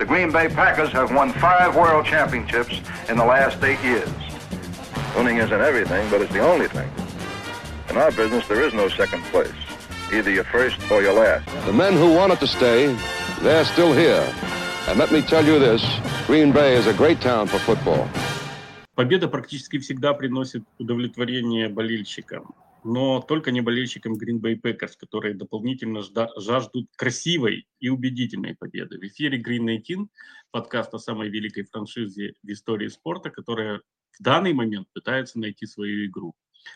The Green Bay Packers have won five world championships in the last eight years. Winning isn't everything, but it's the only thing. In our business, there is no second place. Either you're first or you're last. The men who wanted to stay, they're still here. And let me tell you this, Green Bay is a great town for football. Победа практически всегда приносит удовлетворение болельщикам, Но только не болельщикам Green Bay Packers, которые дополнительно жаждут красивой и убедительной победы. В эфире Green 19, подкаст о самой великой франшизе в истории спорта, которая в данный момент пытается найти свою игру.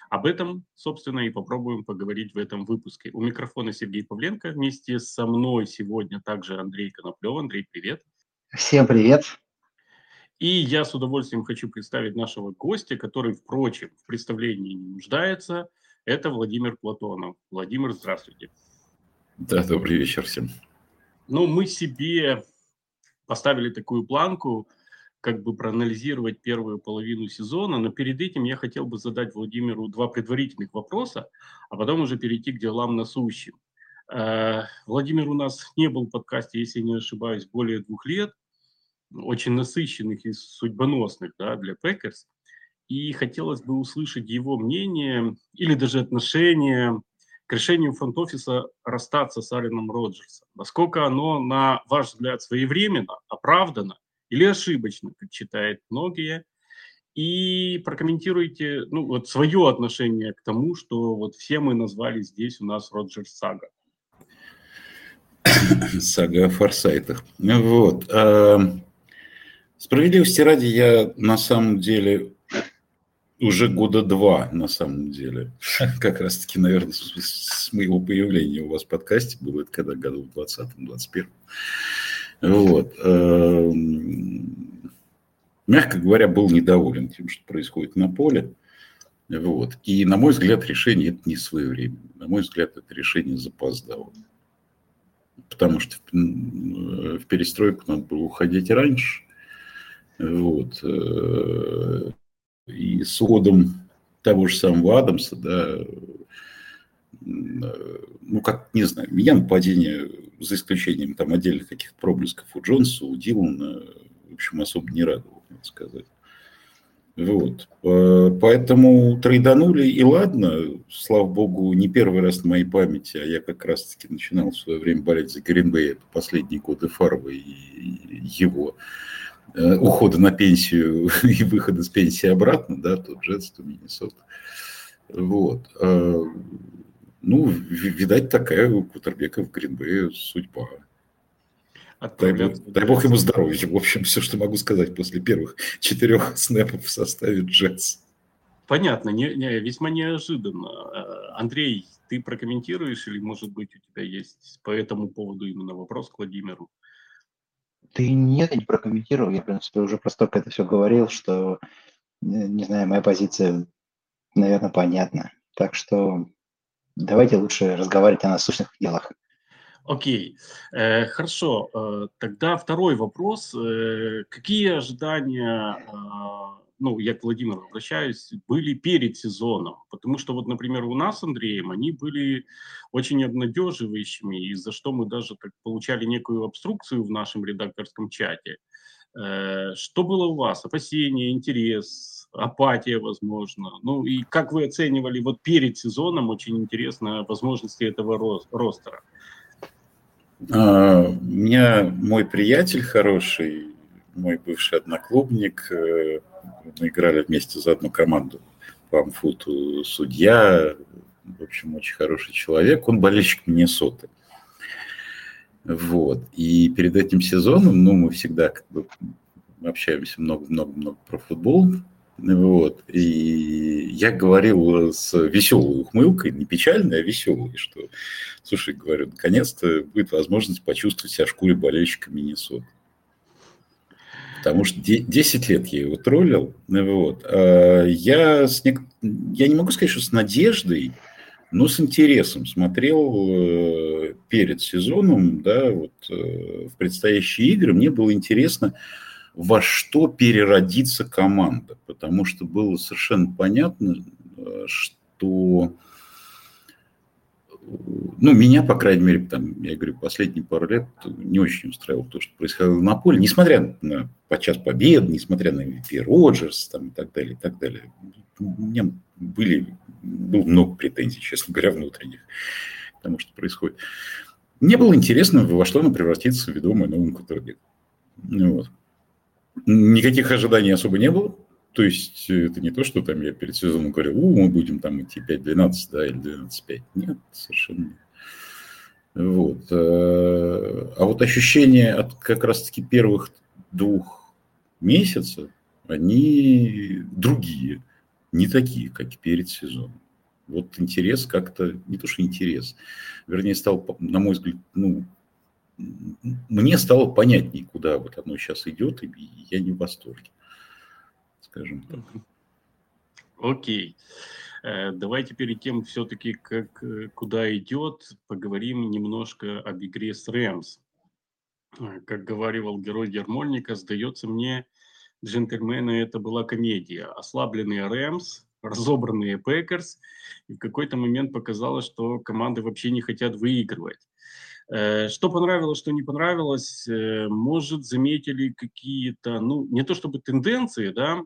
Об этом, собственно, и попробуем поговорить в этом выпуске. У микрофона Сергей Павленко. Вместе со мной сегодня также Андрей Коноплев. Андрей, привет. Всем привет. И я с удовольствием хочу представить нашего гостя, который, впрочем, в представлении не нуждается. Это Владимир Платонов. Владимир, здравствуйте. Да, добрый вечер всем. Ну, мы себе поставили такую планку, как бы проанализировать первую половину сезона, но перед этим я хотел бы задать Владимиру два предварительных вопроса, а потом уже перейти к делам насущным. Э, Владимир у нас не был в подкасте, если не ошибаюсь, более двух лет – очень насыщенных и судьбоносных да, для Packers. И хотелось бы услышать его мнение или даже отношение к решению фронт-офиса расстаться с Аленом Роджерсом. Насколько оно, на ваш взгляд, своевременно, оправдано или ошибочно, как считают многие. И прокомментируйте ну, вот свое отношение к тому, что вот все мы назвали здесь у нас Роджерс Сага. Сага о форсайтах. Вот. Эм, Справедливости ради, я на самом деле уже года два, на самом деле, как раз-таки, наверное, с, с моего появления у вас в подкасте было, это когда году в 20-м, 21 Вот. Эм, мягко говоря, был недоволен тем, что происходит на поле. Вот. И, на мой взгляд, решение это не своевременно. На мой взгляд, это решение запоздало. Потому что в перестройку надо было уходить раньше. Вот. И с уходом того же самого Адамса, да, ну, как, не знаю, меня нападение, за исключением там отдельных каких-то проблесков у Джонса, у Дилана, в общем, особо не радовал, надо сказать. Вот. Э, поэтому трейданули, и ладно, слава богу, не первый раз на моей памяти, а я как раз-таки начинал в свое время болеть за Гринбей, последние годы Фарвы и его ухода на пенсию и выхода с пенсии обратно, да, то Джетс, то Миннесота. Вот. А, ну, видать, такая у Кутербека в Гринбее судьба. Дай бог, дай бог ему здоровья. В общем, все, что могу сказать после первых четырех снэпов в составе Джетс. Понятно, не, не, весьма неожиданно. Э, Андрей, ты прокомментируешь или, может быть, у тебя есть по этому поводу именно вопрос к Владимиру? Ты нет, я не прокомментировал. Я, в принципе, уже про столько это все говорил, что, э, не знаю, моя позиция, наверное, понятна. Так что давайте лучше разговаривать о насущных делах. Окей, э, хорошо. Э, тогда второй вопрос. Какие ожидания э, ну, я к Владимиру обращаюсь, были перед сезоном. Потому что вот, например, у нас с Андреем они были очень обнадеживающими, и за что мы даже так получали некую обструкцию в нашем редакторском чате. Э, что было у вас? Опасения, интерес, апатия, возможно? Ну и как вы оценивали вот перед сезоном, очень интересно, возможности этого ростера? А, у меня мой приятель хороший, мой бывший одноклубник, э, мы играли вместе за одну команду по амфуту, судья, в общем, очень хороший человек, он болельщик Миннесоты. Вот. И перед этим сезоном, ну, мы всегда как бы общаемся много-много-много про футбол. Вот. И я говорил с веселой ухмылкой, не печальной, а веселой, что, слушай, говорю, наконец-то будет возможность почувствовать себя в шкуре болельщика Миннесоты потому что 10 лет я его троллил. Вот. А я, с нек... я не могу сказать, что с надеждой, но с интересом смотрел э, перед сезоном да, вот, э, в предстоящие игры. Мне было интересно, во что переродится команда, потому что было совершенно понятно, э, что ну, меня, по крайней мере, там, я говорю, последние пару лет не очень устраивало то, что происходило на поле, несмотря на подчас побед, несмотря на MVP Роджерс там, и так далее, и так далее. У меня были, было много претензий, честно говоря, внутренних к тому, что происходит. Мне было интересно, во что оно превратится в новым. Ну, вот. Никаких ожиданий особо не было. То есть э, это не то, что там я перед сезоном говорил, у, мы будем там идти 5-12, да, или 12-5. Нет, совершенно нет. Вот. Э, а вот ощущения от как раз-таки первых двух месяцев, они другие, не такие, как перед сезоном. Вот интерес как-то, не то что интерес, вернее, стал, на мой взгляд, ну, мне стало понятнее, куда вот оно сейчас идет, и я не в восторге скажем так. Окей. Э, давайте перед тем все-таки, как, э, куда идет, поговорим немножко об игре с Рэмс. Э, как говорил герой Ярмольника, сдается мне, джентльмены, это была комедия. Ослабленные Rams, разобранные Packers, и в какой-то момент показалось, что команды вообще не хотят выигрывать. Что понравилось, что не понравилось, может, заметили какие-то, ну, не то чтобы тенденции, да,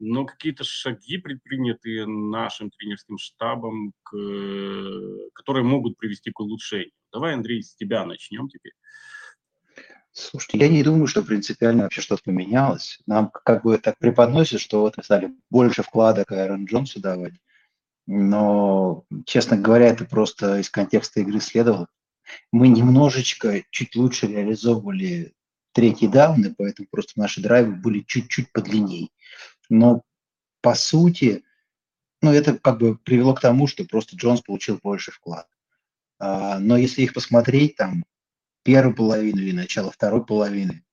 но какие-то шаги предпринятые нашим тренерским штабом, к, которые могут привести к улучшению. Давай, Андрей, с тебя начнем теперь. Слушайте, я не думаю, что принципиально вообще что-то поменялось. Нам как бы так преподносят, что вот мы стали больше вкладок Айрон Джонсу давать. Но, честно говоря, это просто из контекста игры следовало. Мы немножечко чуть лучше реализовывали третий даун, и поэтому просто наши драйвы были чуть-чуть подлиннее. Но по сути, ну, это как бы привело к тому, что просто Джонс получил больше вклад. А, но если их посмотреть, там, первую половину или начало второй половины,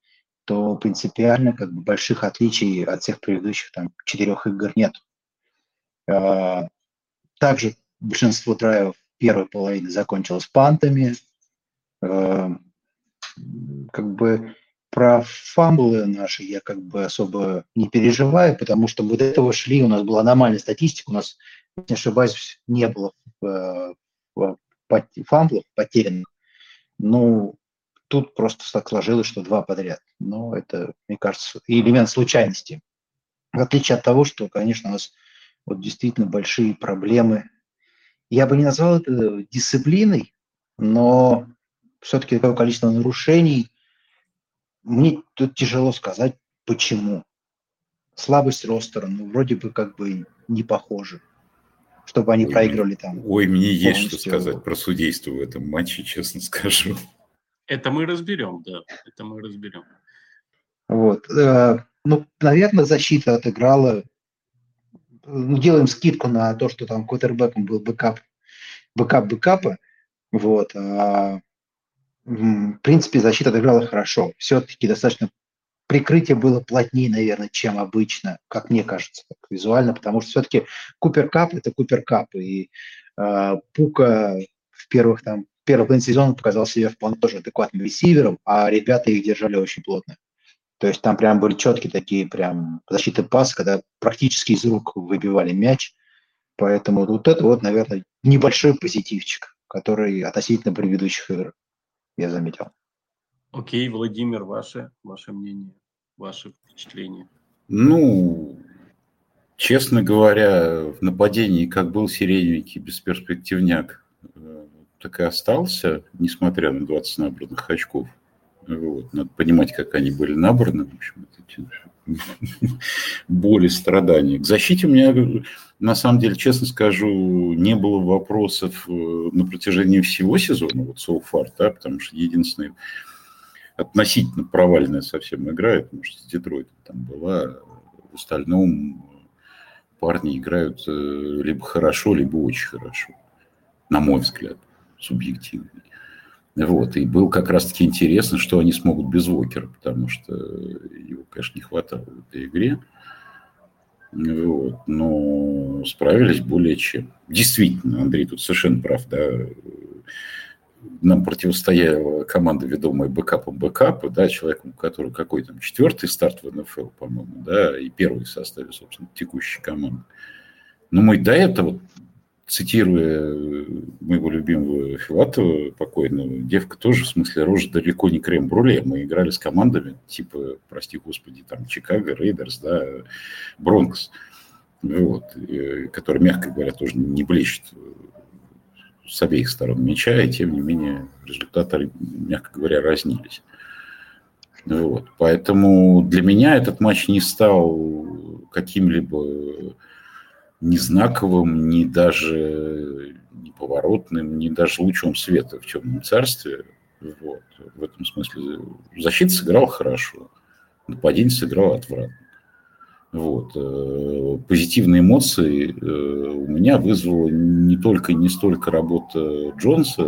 то принципиально как бы больших отличий от всех предыдущих там четырех игр нет. А, также большинство драйвов первой половины закончилось пантами. А, как бы про фамблы наши я как бы особо не переживаю, потому что мы до этого шли, у нас была нормальная статистика, у нас, не ошибаюсь, не было э, фамблов потерянных. Ну, тут просто так сложилось, что два подряд. Но это, мне кажется, элемент случайности. В отличие от того, что, конечно, у нас вот действительно большие проблемы. Я бы не назвал это дисциплиной, но все-таки такое количество нарушений – мне тут тяжело сказать, почему. Слабость ростера, ну, вроде бы как бы не похоже, чтобы они ой, проигрывали там. Ой, мне полностью. есть что сказать про судейство в этом матче, честно скажу. Это мы разберем, да, это мы разберем. Вот. Э, ну, наверное, защита отыграла. Ну, делаем скидку на то, что там квотербеком был бэкап, бэкап бэкапа. Вот. А в принципе, защита отыграла хорошо. Все-таки достаточно прикрытие было плотнее, наверное, чем обычно, как мне кажется, так, визуально, потому что все-таки Купер Капп – это Купер Капп, и э, Пука в первых там первый половине сезона показал себя вполне тоже адекватным ресивером, а ребята их держали очень плотно. То есть там прям были четкие такие прям защиты пас, когда практически из рук выбивали мяч. Поэтому вот это вот, наверное, небольшой позитивчик, который относительно предыдущих игр я заметил. Окей, Владимир, ваше, ваше мнение, ваше впечатление? Ну, честно говоря, в нападении как был сиреневенький бесперспективняк, э, так и остался, несмотря на 20 набранных очков. Вот. Надо понимать, как они были набраны. В общем, это боли, страдания. К защите у меня, на самом деле, честно скажу, не было вопросов э, на протяжении всего сезона, вот so far, да, потому что единственная относительно провальная совсем игра, это, может, с Детройтом там была, в остальном парни играют э, либо хорошо, либо очень хорошо, на мой взгляд, субъективный. Вот, и было как раз-таки интересно, что они смогут без Вокера, потому что его, конечно, не хватало в этой игре. Вот, но справились более чем. Действительно, Андрей тут совершенно прав, да, нам противостояла команда, ведомая бэкапом бэкапа, да, человеком, который какой там четвертый старт в НФЛ, по-моему, да, и первый в составе, собственно, текущей команды. Но мы до этого цитируя моего любимого Филатова, покойного, девка тоже, в смысле, рожи далеко не крем-бруле. Мы играли с командами, типа, прости господи, там, Чикаго, Raiders, да, Бронкс, вот, который, мягко говоря, тоже не блещет с обеих сторон мяча, и тем не менее результаты, мягко говоря, разнились. Вот. Поэтому для меня этот матч не стал каким-либо ни знаковым, ни даже не поворотным, ни даже лучом света в темном царстве. Вот. В этом смысле защита сыграла хорошо, нападение сыграло отвратно. Вот. Э, позитивные эмоции э, у меня вызвала не только не столько работа Джонса,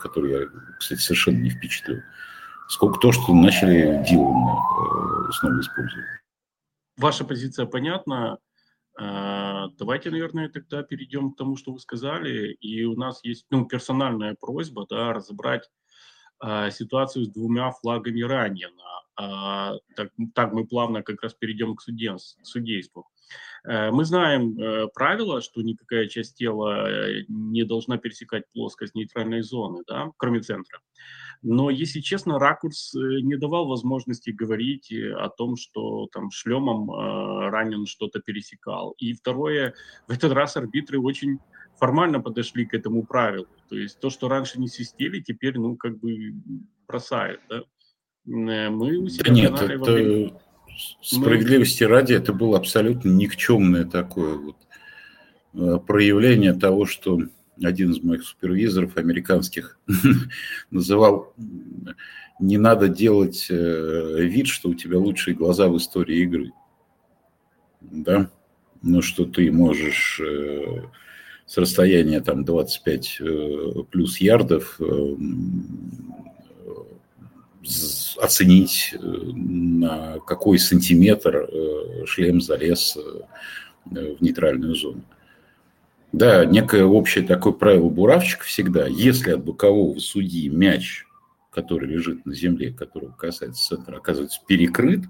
который я, кстати, совершенно не впечатлил, сколько то, что начали Дилана э, снова использовать. Ваша позиция понятна. А, давайте, наверное, тогда перейдем к тому, что вы сказали. И у нас есть ну, персональная просьба да, разобрать а, ситуацию с двумя флагами ранее. А, так, так мы плавно как раз перейдем к судейству. Э, мы знаем э, правило, что никакая часть тела э, не должна пересекать плоскость нейтральной зоны, да, кроме центра. Но, если честно, ракурс не давал возможности говорить о том, что там шлемом ранен что-то пересекал. И второе, в этот раз арбитры очень формально подошли к этому правилу. То есть то, что раньше не свистели, теперь, ну, как бы бросают, да. Мы у себя да нет, это... Время справедливости Мы... ради, это было абсолютно никчемное такое вот э, проявление того, что один из моих супервизоров американских называл «не надо делать э, вид, что у тебя лучшие глаза в истории игры». Да? Ну, что ты можешь э, с расстояния там 25 плюс ярдов оценить, э, на какой сантиметр э, шлем залез э, в нейтральную зону. Да, некое общее такое правило буравчика всегда. Если от бокового судьи мяч, который лежит на земле, которого касается центра, оказывается перекрыт,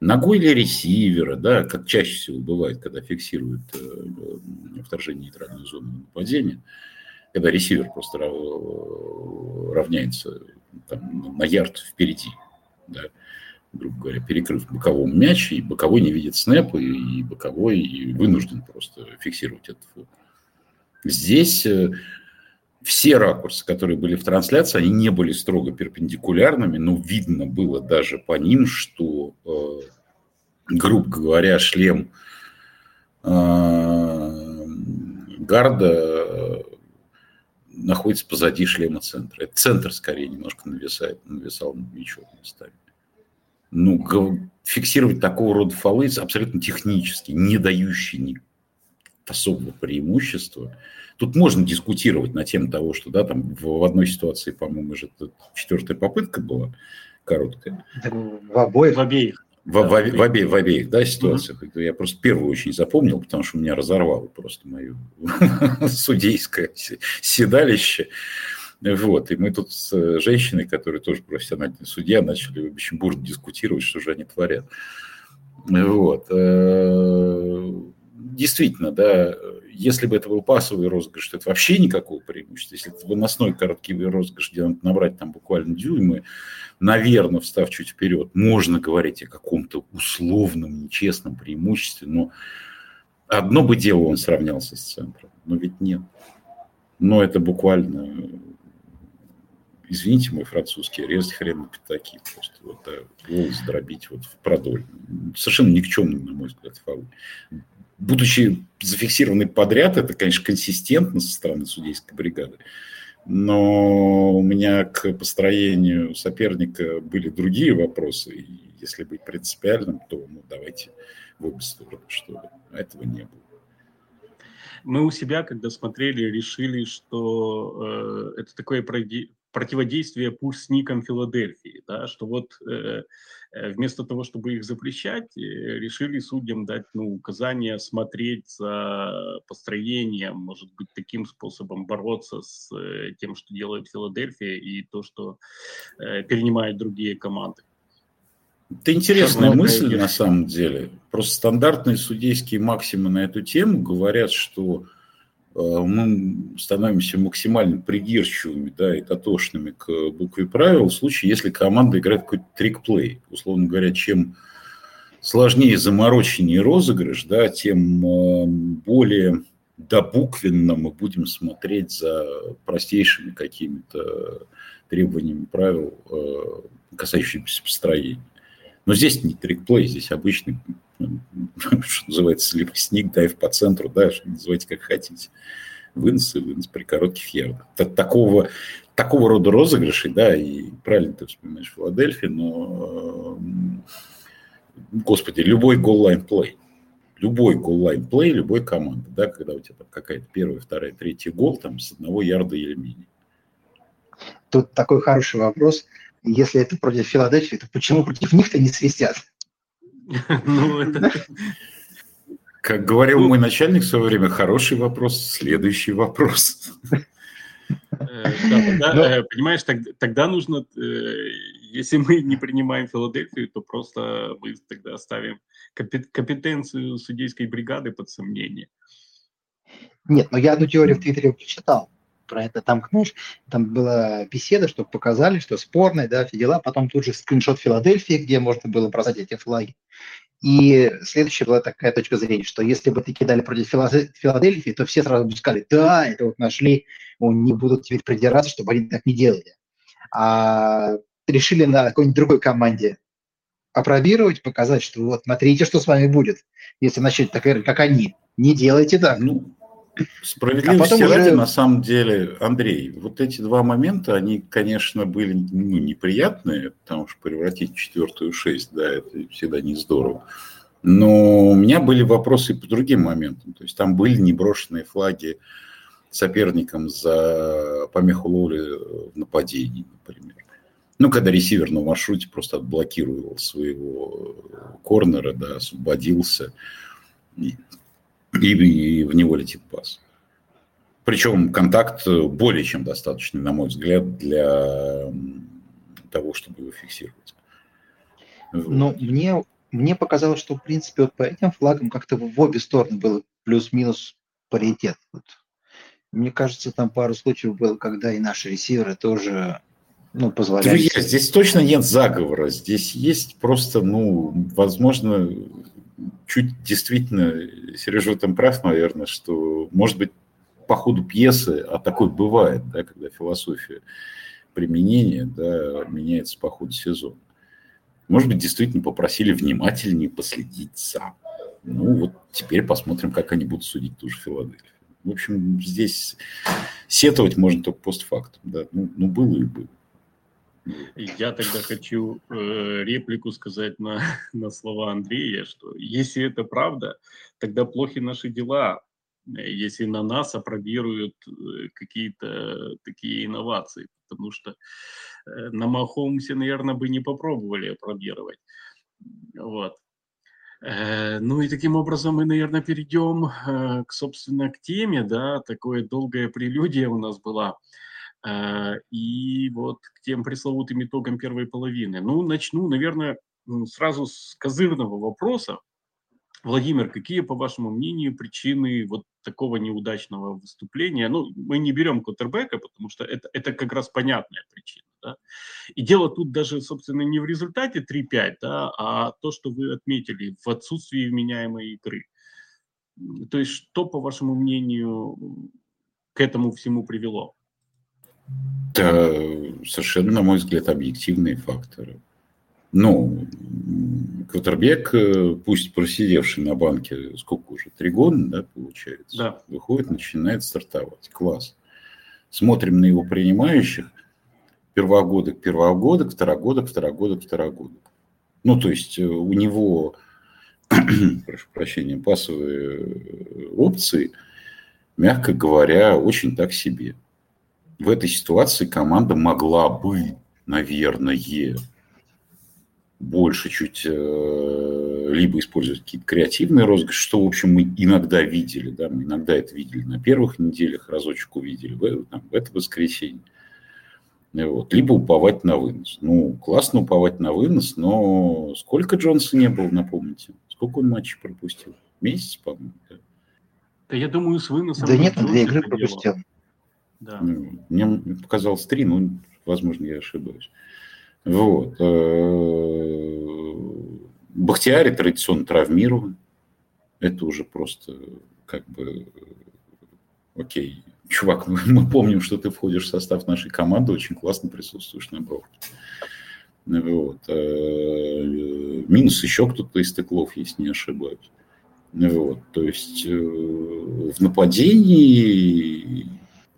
ногой или ресивера, да, как чаще всего бывает, когда фиксируют вторжение нейтральной зоны нападения, когда ресивер просто равняется там, на ярд впереди, да, грубо говоря, перекрыв боковым мяч, и боковой не видит снэп, и, и боковой и вынужден просто фиксировать этот фут. Здесь э, все ракурсы, которые были в трансляции, они не были строго перпендикулярными, но видно было даже по ним, что, э, грубо говоря, шлем э, гарда находится позади шлема центра. Это центр скорее немножко нависает, нависал над мячом местами. Ну, фиксировать такого рода фолы абсолютно технически, не дающий ни особого преимущества. Тут можно дискутировать на тему того, что да, там в, в одной ситуации, по-моему, же четвертая попытка была короткая. В обоих? В обеих. В, да, в, в, в, обеих, в обеих да, ситуациях. Угу. Я просто первую очень запомнил, потому что меня разорвало просто мое судейское седалище. Вот, и мы тут с женщиной, которая тоже профессиональный судья, начали очень бурно дискутировать, что же они творят. Вот. Действительно, да, если бы это был пасовый розыгрыш, то это вообще никакого преимущества. Если это выносной короткий розыгрыш, где надо набрать там буквально дюймы, наверное, встав чуть вперед, можно говорить о каком-то условном, нечестном преимуществе, но одно бы дело он сравнялся с центром, но ведь нет. Но это буквально, извините мой французский, резать хрен на пятаки, просто вот а, голос дробить вот в продоль. Совершенно никчемный, на мой взгляд, фаул. Будучи зафиксированный подряд, это, конечно, консистентно со стороны судейской бригады но у меня к построению соперника были другие вопросы. И если быть принципиальным, то ну, давайте в обе стороны, что этого не было. Мы у себя, когда смотрели, решили, что э, это такое противодействие пульсникам Филадельфии, да, что вот э, вместо того, чтобы их запрещать, э, решили судьям дать ну, указание смотреть за построением, может быть, таким способом бороться с э, тем, что делает Филадельфия и то, что э, перенимают другие команды. Это интересная мысль на самом деле. Просто стандартные судейские максимы на эту тему говорят, что мы становимся максимально придирчивыми да, и дотошными к букве правил в случае, если команда играет какой-то трик-плей. Условно говоря, чем сложнее, замороченнее розыгрыш, да, тем э, более добуквенно мы будем смотреть за простейшими какими-то требованиями правил, э, касающимися построения. Но здесь не trick play, здесь обычный, что называется, либо sneak, dive по центру, да, называйте как хотите. Вынос и вынос при коротких ярдах. Такого, такого рода розыгрышей, да, и правильно ты вспоминаешь Филадельфия, но, э, господи, любой goal line play, любой goal line play, любой команды, да, когда у тебя там какая-то первая, вторая, третья гол, там с одного ярда или менее. Тут такой хороший вопрос – если это против Филадельфии, то почему против них-то не свистят? Ну, как говорил мой начальник в свое время, хороший вопрос, следующий вопрос. Э, э, понимаешь, тогда нужно, э, если мы не принимаем Филадельфию, то просто мы тогда оставим компетенцию судейской бригады под сомнение. Нет, но я одну теорию в Твиттере прочитал про это. Там, знаешь, там была беседа, чтобы показали, что спорная, да, все дела. Потом тут же скриншот Филадельфии, где можно было бросать эти флаги. И следующая была такая точка зрения, что если бы ты кидали против Филадельфии, то все сразу бы сказали, да, это вот нашли, не будут теперь придираться, чтобы они так не делали. А решили на какой-нибудь другой команде опробировать, показать, что вот смотрите, что с вами будет, если начать так, как они. Не делайте так. Ну, Справедливости а ради, уже... на самом деле, Андрей, вот эти два момента, они, конечно, были ну, неприятные, потому что превратить четвертую шесть, да, это всегда не здорово. Но у меня были вопросы по другим моментам. То есть там были неброшенные флаги соперникам за помеху ловли в нападении, например. Ну, когда ресивер на маршруте просто отблокировал своего корнера, да, освободился и, и в него летит пас. Причем контакт более чем достаточный, на мой взгляд, для того, чтобы его фиксировать. Ну, мне, мне показалось, что, в принципе, вот по этим флагам как-то в обе стороны было плюс-минус паритет. Вот. Мне кажется, там пару случаев было, когда и наши ресиверы тоже ну, позволяли. Друзья, здесь точно нет заговора. Здесь есть просто, ну, возможно, чуть действительно, Сережа в этом прав, наверное, что, может быть, по ходу пьесы, а такое бывает, да, когда философия применения да, меняется по ходу сезона. Может быть, действительно попросили внимательнее последить за. Ну, вот теперь посмотрим, как они будут судить ту же Филадельфию. В общем, здесь сетовать можно только постфактум. Да? Ну, ну, было и было. Я тогда хочу э, реплику сказать на, на слова Андрея, что если это правда, тогда плохи наши дела, если на нас опробируют э, какие-то такие инновации, потому что э, на Махомсе, наверное, бы не попробовали опробировать. Вот. Э, ну и таким образом мы, наверное, перейдем к, собственно, к теме, да, такое долгая прелюдия у нас была. А, и вот к тем пресловутым итогам первой половины. Ну, начну, наверное, сразу с козырного вопроса. Владимир, какие, по вашему мнению, причины вот такого неудачного выступления? Ну, мы не берем Коттербека, потому что это, это как раз понятная причина. Да? И дело тут даже, собственно, не в результате 3-5, да, а то, что вы отметили, в отсутствии вменяемой игры. То есть, что, по вашему мнению, к этому всему привело? Это совершенно, на мой взгляд, объективные факторы. Ну, Квотербек, э, пусть просидевший на банке, сколько уже, три года, да, получается, да. выходит, начинает стартовать. Класс. Смотрим на его принимающих. Первогодок, первогодок, второгодок, второгодок, второгодок. Ну, то есть э, у него, прошу прощения, пасовые э, опции, мягко говоря, очень так себе в этой ситуации команда могла бы, наверное, больше чуть э, либо использовать какие-то креативные розыгрыши, что, в общем, мы иногда видели, да, мы иногда это видели на первых неделях, разочек увидели в, там, в это воскресенье. Вот. Либо уповать на вынос. Ну, классно уповать на вынос, но сколько Джонса не было, напомните? Сколько он матчей пропустил? Месяц, по-моему, да? Да я думаю, с выносом... Да нет, он две игры пропустил. Да. Ну, мне показалось три, но, возможно, я ошибаюсь. Вот. Э, Бахтиари традиционно травмирован. Это уже просто как бы окей, чувак, мы помним, что ты входишь в состав нашей команды, очень классно присутствуешь на бровке. Вот. Э, минус еще кто-то из тыклов, если не ошибаюсь. Вот. То есть э, в нападении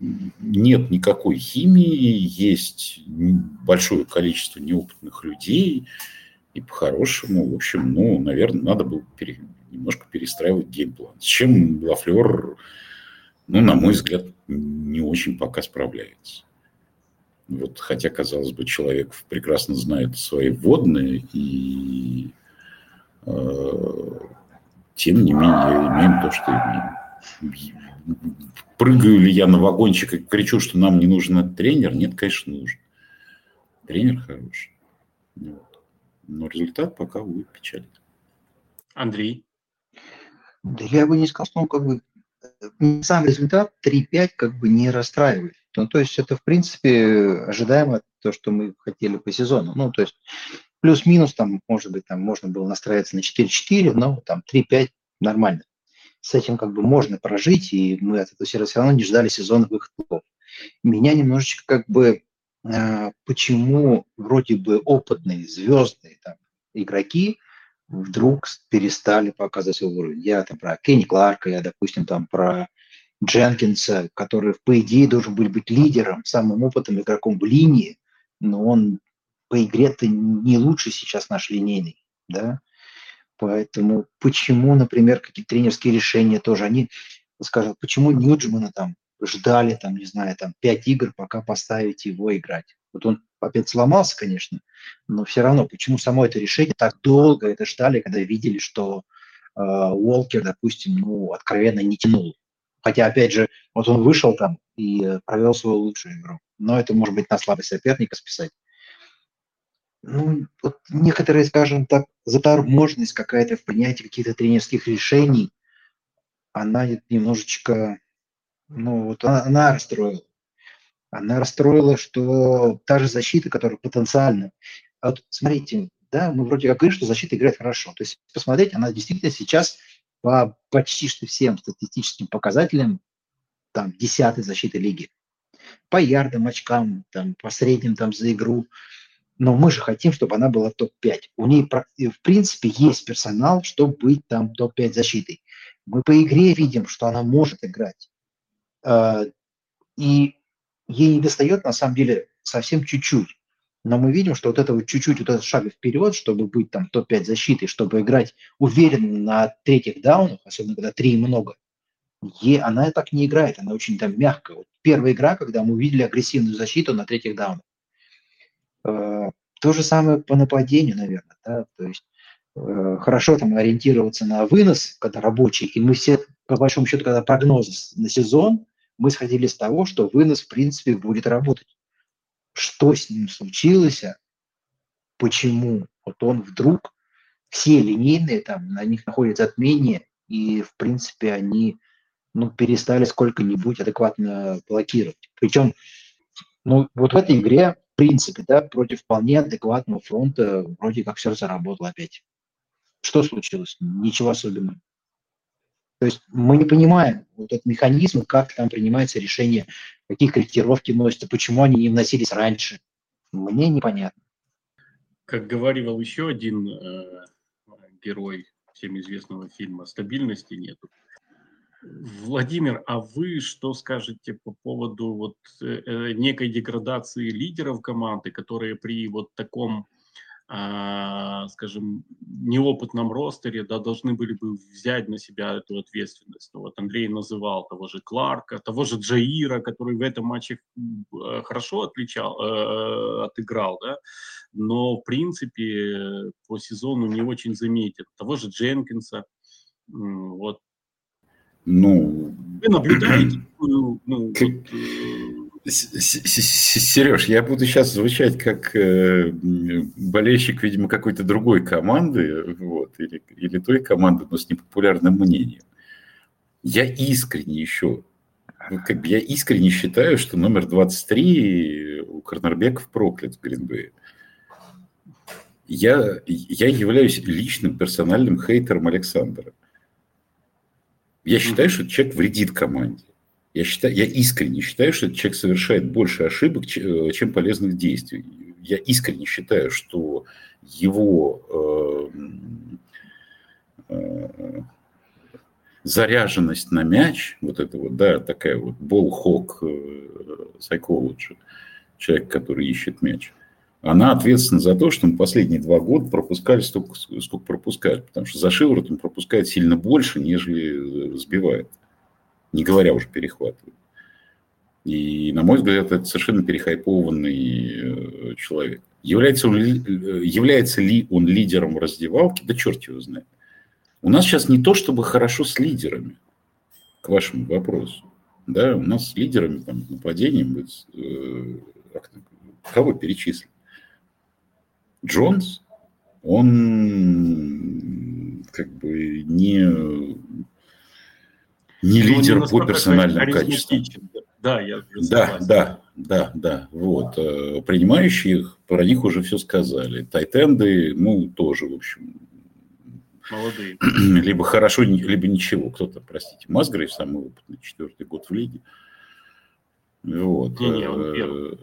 нет никакой химии, есть большое количество неопытных людей, и по-хорошему, в общем, ну, наверное, надо было пере, немножко перестраивать геймплан. С чем Лафлер, ну, на мой взгляд, не очень пока справляется. Вот, хотя, казалось бы, человек прекрасно знает свои вводные, и э, тем не менее имеем то, что имеем. Прыгаю ли я на вагончик и кричу, что нам не нужен этот тренер? Нет, конечно, нужен. Тренер хороший. Вот. Но результат пока, увы, печалит. Андрей? Да я бы не сказал, что он как бы сам результат 3-5 как бы не расстраивает. Ну, то есть это, в принципе, ожидаемо то, что мы хотели по сезону. Ну, то есть плюс-минус там, может быть, там можно было настраиваться на 4-4, но там 3-5 нормально. С этим как бы можно прожить, и мы от этого сервиса все равно не ждали сезона выходов. Меня немножечко как бы э, почему вроде бы опытные, звездные там, игроки вдруг перестали показывать свой уровень. Я там про Кенни Кларка, я, допустим, там про Дженкинса, который, по идее, должен был быть лидером, самым опытным игроком в линии, но он по игре-то не лучше сейчас наш линейный, да. Поэтому почему, например, какие тренерские решения тоже, они скажут, почему Ньюджмана там ждали, там, не знаю, там, пять игр, пока поставить его играть. Вот он опять сломался, конечно, но все равно, почему само это решение так долго это ждали, когда видели, что э, Уолкер, допустим, ну, откровенно не тянул. Хотя, опять же, вот он вышел там и э, провел свою лучшую игру. Но это может быть на слабость соперника списать. Ну, вот некоторые, скажем так, заторможенность какая-то в принятии каких-то тренерских решений, она немножечко, ну, вот она, она расстроила. Она расстроила, что та же защита, которая потенциально... Вот смотрите, да, мы вроде как говорим, что защита играет хорошо. То есть посмотреть, она действительно сейчас по почти что всем статистическим показателям там десятой защиты лиги. По ярдам, очкам, там, по средним там за игру. Но мы же хотим, чтобы она была топ-5. У ней, в принципе, есть персонал, чтобы быть там топ-5 защитой. Мы по игре видим, что она может играть. А, и ей не достает, на самом деле, совсем чуть-чуть. Но мы видим, что вот это вот чуть-чуть, вот этот шаг вперед, чтобы быть там топ-5 защитой, чтобы играть уверенно на третьих даунах, особенно когда три много, ей, она так не играет, она очень там мягкая. Вот первая игра, когда мы увидели агрессивную защиту на третьих даунах. Э, то же самое по нападению, наверное. Да? То есть э, хорошо там ориентироваться на вынос, когда рабочий, и мы все, по большому счету, когда прогнозы на сезон, мы сходили с того, что вынос, в принципе, будет работать что с ним случилось, а почему вот он вдруг, все линейные, там, на них находят затмение, и, в принципе, они ну, перестали сколько-нибудь адекватно блокировать. Причем, ну, вот в этой игре, принципе, да, против вполне адекватного фронта вроде как все заработало опять. Что случилось? Ничего особенного. То есть мы не понимаем вот этот механизм, как там принимается решение, какие корректировки носятся, почему они не вносились раньше. Мне непонятно. Как говорил еще один э, герой всем известного фильма, стабильности нету. Владимир, а вы что скажете по поводу вот э, э некой деградации лидеров команды, которые при вот таком а, скажем, неопытном ростере, да, должны были бы взять на себя эту ответственность. Ну, вот Андрей называл того же Кларка, того же Джаира, который в этом матче э, хорошо отличал, отыграл, да, но в принципе по сезону не очень заметен. Того же Дженкинса, вот. Ну, вы наблюдаете, ну, вот, э, Сереж, я буду сейчас звучать как э, болельщик, видимо, какой-то другой команды, вот, или, или той команды, но с непопулярным мнением. Я искренне еще, ну, как бы я искренне считаю, что номер 23 у Корнербеков проклят в Гринбее. Я, я являюсь личным персональным хейтером Александра. Я считаю, что человек вредит команде. Я, считаю, я искренне считаю, что человек совершает больше ошибок, чем полезных действий. Я искренне считаю, что его э, э, заряженность на мяч, вот это вот, да, такая вот ball-hawk э, psychology, человек, который ищет мяч, она ответственна за то, что мы последние два года пропускали столько, сколько пропускали. Потому что за шиворот он пропускает сильно больше, нежели сбивает. Не говоря уже перехватывает. И, на мой взгляд, это совершенно перехайпованный э, человек. Является, он, является ли он лидером в раздевалке? Да черт его знает. У нас сейчас не то, чтобы хорошо с лидерами, к вашему вопросу. Да, у нас с лидерами там, нападением, э, кого перечислить? Джонс, он как бы не, не лидер не по персональным качествам. Да, я да, да, да, да. Вот. Э, принимающие их, про них уже все сказали. Тайтенды, ну, тоже, в общем, Молодые. Либо хорошо, либо ничего. Кто-то, простите, Мазгрейв, самый опытный, четвертый год в лиге. Вот. Не, не, он э, первый.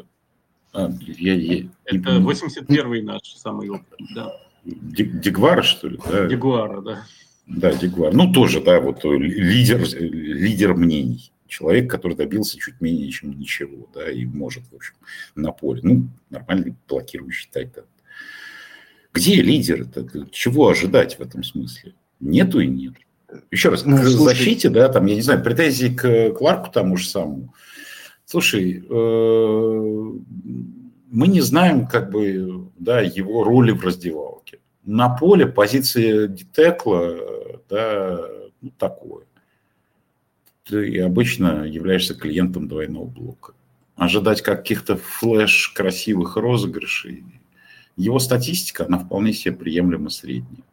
А, я, я, Это 81-й наш самый опытный, да. Дегвара, что ли? Да? Дегуара, да. Да, Дегуар. Ну, тоже, да, вот лидер, лидер мнений. Человек, который добился чуть менее, чем ничего, да, и может, в общем, на поле. Ну, нормальный блокирующий тайтен. Где лидер? -то? Чего ожидать в этом смысле? Нету и нет. Еще раз, ну, к слушай... защите, да, там, я не знаю, претензии к Кларку тому же самому. Слушай, э, мы не знаем, как бы, да, его роли в раздевалке. На поле позиция Детекла, да, ну, такое. Ты обычно являешься клиентом двойного блока. Ожидать каких-то флеш красивых розыгрышей, его статистика, она вполне себе приемлемо средняя.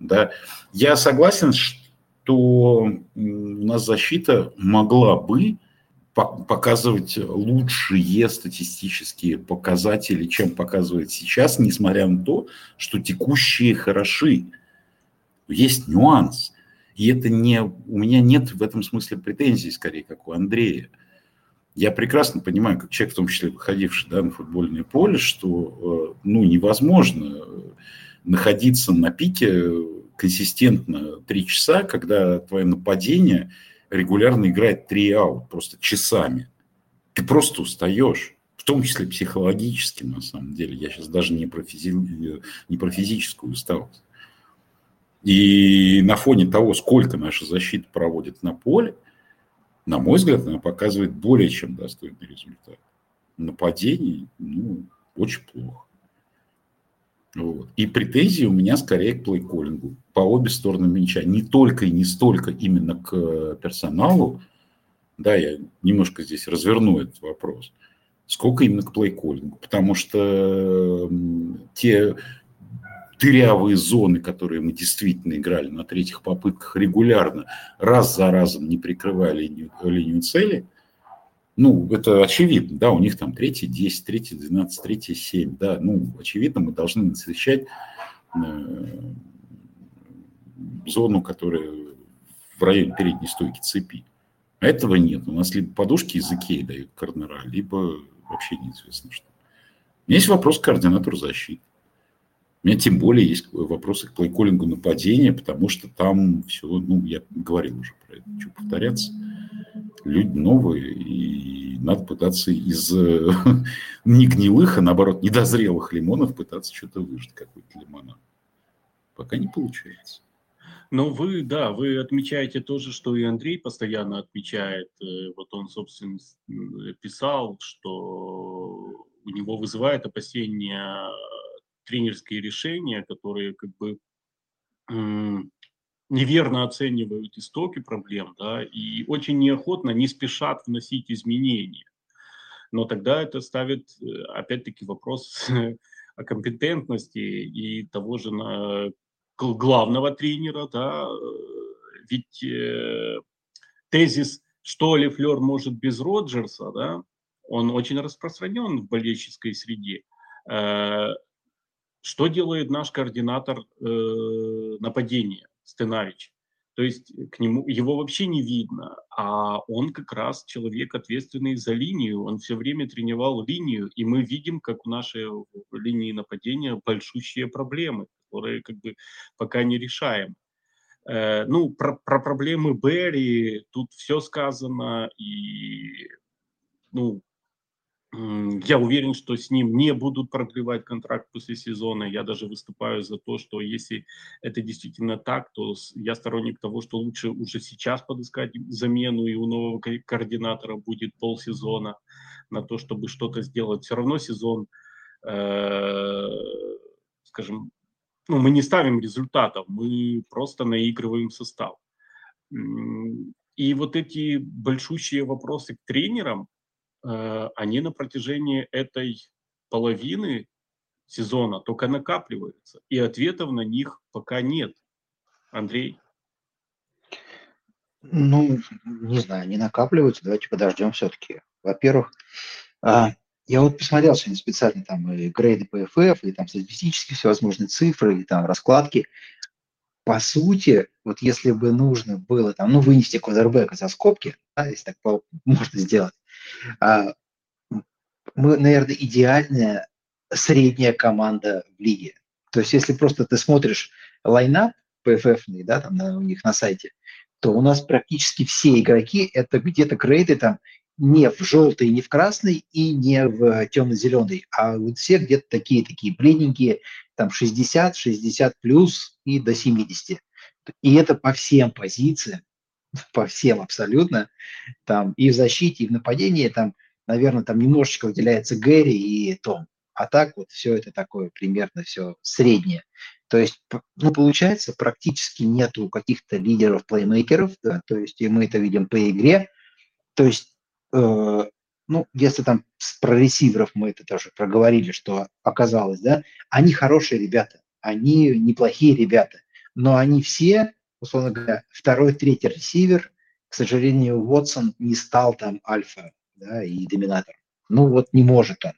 Да? Я согласен, что у нас защита могла бы показывать лучшие статистические показатели, чем показывает сейчас, несмотря на то, что текущие хороши. Есть нюанс. И это не... У меня нет в этом смысле претензий, скорее, как у Андрея. Я прекрасно понимаю, как человек, в том числе выходивший да, на футбольное поле, что э, ну, невозможно находиться на пике консистентно три часа, когда твое нападение – регулярно играет три аут, просто часами. Ты просто устаешь, в том числе психологически, на самом деле. Я сейчас даже не про, физи... не про физическую усталость. И на фоне того, сколько наша защита проводит на поле, на мой взгляд, она показывает более чем достойный результат. Нападений, ну, очень плохо. Вот. И претензии у меня скорее к плейколлингу по обе стороны мяча. Не только и не столько именно к персоналу, да, я немножко здесь разверну этот вопрос, сколько именно к плейколлингу. Потому что те дырявые зоны, которые мы действительно играли на третьих попытках регулярно, раз за разом не прикрывая линию, линию цели, ну, это очевидно, да, у них там третий 10, третий 12, третий 7, да, ну, очевидно, мы должны насыщать э, зону, которая в районе передней стойки цепи. А этого нет. У нас либо подушки языки дают корнера, либо вообще неизвестно что. У меня есть вопрос к координатору защиты. У меня тем более есть вопросы к плейколлингу нападения, потому что там все, ну, я говорил уже про это, что повторяться люди новые, и надо пытаться из э, не гнилых, а наоборот недозрелых лимонов пытаться что-то выжать, какой-то лимонад. Пока не получается. Ну, вы, да, вы отмечаете то же, что и Андрей постоянно отмечает. Э, вот он, собственно, писал, что у него вызывает опасения тренерские решения, которые как бы неверно оценивают истоки проблем, да, и очень неохотно, не спешат вносить изменения. Но тогда это ставит, э, опять-таки, вопрос о компетентности и того же на главного тренера, да, ведь э, тезис, что Лефлер может без Роджерса, да, он очень распространен в болельческой среде. Э, что делает наш координатор э, нападения, Стенавич? То есть к нему его вообще не видно, а он как раз человек, ответственный за линию. Он все время тренировал линию, и мы видим, как у нашей линии нападения большущие проблемы, которые как бы пока не решаем. Э, ну, про, про проблемы Берри тут все сказано, и ну, я уверен, что с ним не будут продлевать контракт после сезона. Я даже выступаю за то, что если это действительно так, то я сторонник того, что лучше уже сейчас подыскать замену, и у нового координатора будет полсезона на то, чтобы что-то сделать. Все равно сезон, э, скажем, ну, мы не ставим результатов, мы просто наигрываем состав. И вот эти большущие вопросы к тренерам, они на протяжении этой половины сезона только накапливаются, и ответов на них пока нет. Андрей? Ну, не знаю, не накапливаются, давайте подождем все-таки. Во-первых, а, я вот посмотрел сегодня специально там и грейды PFF, и там статистические всевозможные цифры, и там раскладки. По сути, вот если бы нужно было там, ну, вынести квадербека за скобки, да, если так можно сделать, мы, наверное, идеальная средняя команда в лиге. То есть, если просто ты смотришь лайнап PFF, да, там на, у них на сайте, то у нас практически все игроки это где-то грейды там не в желтый, не в красный и не в темно-зеленый, а вот все где-то такие, такие бледненькие, там 60, 60 плюс и до 70. И это по всем позициям, по всем абсолютно, там и в защите, и в нападении, там, наверное, там немножечко выделяется Гэри и Том. А так вот все это такое примерно все среднее. То есть, ну, получается, практически нету каких-то лидеров-плеймейкеров, да, то есть и мы это видим по игре. То есть, э, ну, если там про ресиверов мы это тоже проговорили, что оказалось, да, они хорошие ребята, они неплохие ребята, но они все условно говоря, второй, третий ресивер, к сожалению, Уотсон не стал там альфа да, и доминатором. Ну вот не может он.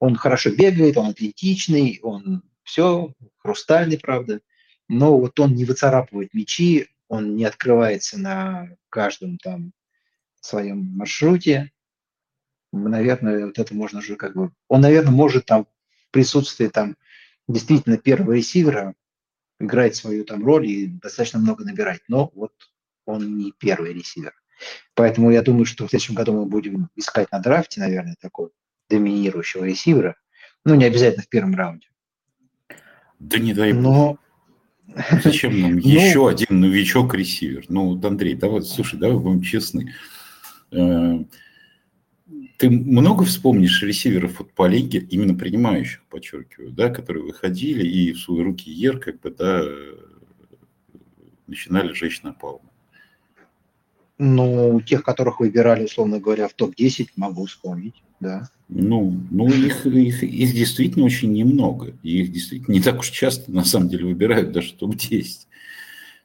Он хорошо бегает, он атлетичный, он все, хрустальный, правда, но вот он не выцарапывает мячи, он не открывается на каждом там своем маршруте. Наверное, вот это можно уже как бы... Он, наверное, может там в присутствии там действительно первого ресивера играть свою там роль и достаточно много набирать. Но вот он не первый ресивер. Поэтому я думаю, что в следующем году мы будем искать на драфте, наверное, такого доминирующего ресивера. Ну, не обязательно в первом раунде. Да не дай Но... Зачем нам еще ну... один новичок-ресивер? Ну, Андрей, давай, слушай, давай будем честны. Э, ты много вспомнишь ресиверов вот по лиге, именно принимающих, подчеркиваю, да, которые выходили и в свои руки Ер, как бы, да, начинали жечь напалм? Ну, тех, которых выбирали, условно говоря, в топ-10, могу вспомнить, да. Ну, ну их, их, их действительно очень немного. И их действительно не так уж часто, на самом деле, выбирают даже топ-10.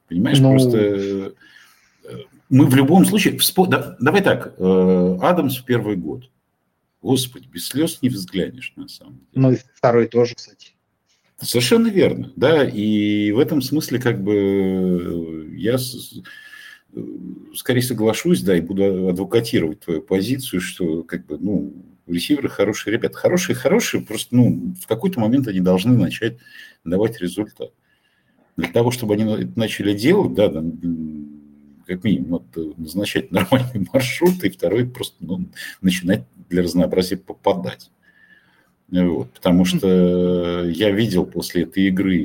Понимаешь, ну... просто мы в любом случае... Вспо... Да, давай так, э, Адамс в первый год. Господи, без слез не взглянешь, на самом деле. Ну и второй тоже, кстати. Совершенно верно, да, и в этом смысле как бы я скорее соглашусь, да, и буду адвокатировать твою позицию, что как бы, ну, ресиверы хорошие ребята. Хорошие, хорошие, просто, ну, в какой-то момент они должны начать давать результат. Для того, чтобы они это начали делать, да, как минимум вот, назначать нормальный маршрут, и второй просто ну, начинать для разнообразия попадать. Вот, потому что я видел после этой игры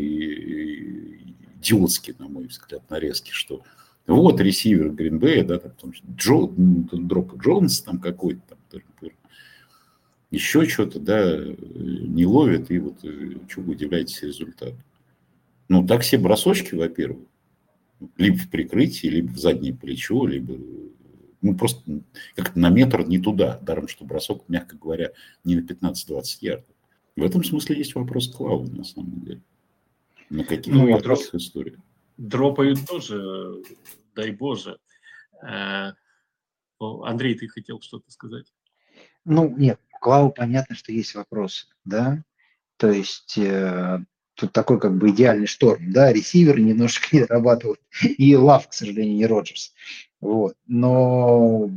идиотские, на мой взгляд, нарезки, что вот ресивер Гринбея, да, там, Джо, Дроп Джонс там какой-то, там, еще что-то, да, не ловит, и вот э, вы удивляетесь результату. Ну, так все бросочки, во-первых либо в прикрытии, либо в заднее плечо, либо ну, просто как-то на метр не туда, даром, что бросок, мягко говоря, не на 15-20 ярдов. В этом смысле есть вопрос к на самом деле. На каких ну, вопросах дроп, истории? Дропают тоже, дай боже. Э, Андрей, ты хотел что-то сказать? Ну, нет, Клаву понятно, что есть вопросы, да, то есть э, тут такой как бы идеальный шторм, да, ресиверы немножко не дорабатывают, и Лав, к сожалению, не Роджерс, вот, но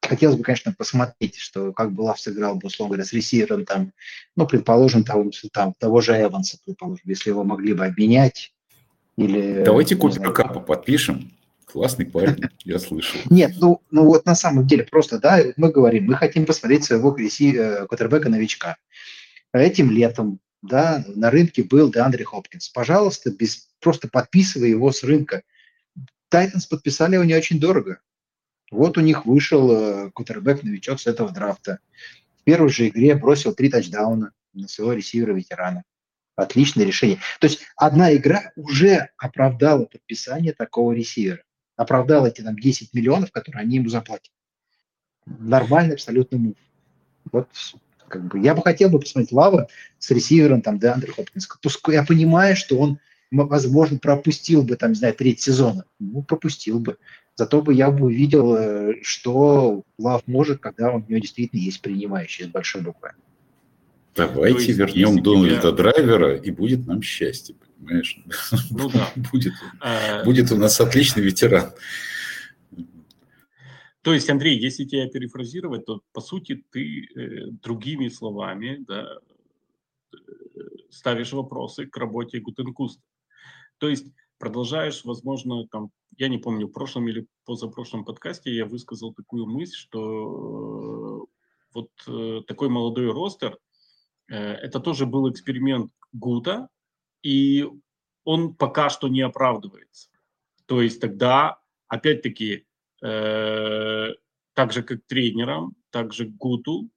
хотелось бы, конечно, посмотреть, что как бы Лав сыграл бы, условно говоря, с ресивером там, ну, предположим, того, там, того же Эванса, предположим, если его могли бы обменять, или... Давайте Купера Капа подпишем, Классный парень, я слышал. Нет, ну, ну вот на самом деле просто, да, мы говорим, мы хотим посмотреть своего э, квотербека новичка. Этим летом, да, на рынке был Деандре Хопкинс. Пожалуйста, без, просто подписывай его с рынка. Тайтанс подписали его не очень дорого. Вот у них вышел э, квотербек новичок с этого драфта. В первой же игре бросил три тачдауна на своего ресивера-ветерана. Отличное решение. То есть одна игра уже оправдала подписание такого ресивера оправдал эти там 10 миллионов, которые они ему заплатят. Нормальный абсолютно мув. Вот как бы я бы хотел бы посмотреть Лава с ресивером там Деандре Хопкинс. Я понимаю, что он, возможно, пропустил бы там, не знаю, треть сезона. Ну, пропустил бы. Зато бы я бы увидел, э, что Лав может, когда у него действительно есть принимающий с большой буквы. Давайте вернем Дональда тебя... Драйвера, и будет нам счастье понимаешь? Ну да. будет, а... будет у нас отличный ветеран. То есть, Андрей, если тебя перефразировать, то по сути ты э, другими словами да, э, ставишь вопросы к работе Гутенкуста. То есть продолжаешь, возможно, там, я не помню, в прошлом или позапрошлом подкасте я высказал такую мысль, что э, вот э, такой молодой ростер, э, это тоже был эксперимент Гута, и он пока что не оправдывается. То есть тогда, опять-таки, э, так же как тренерам, так же Гуту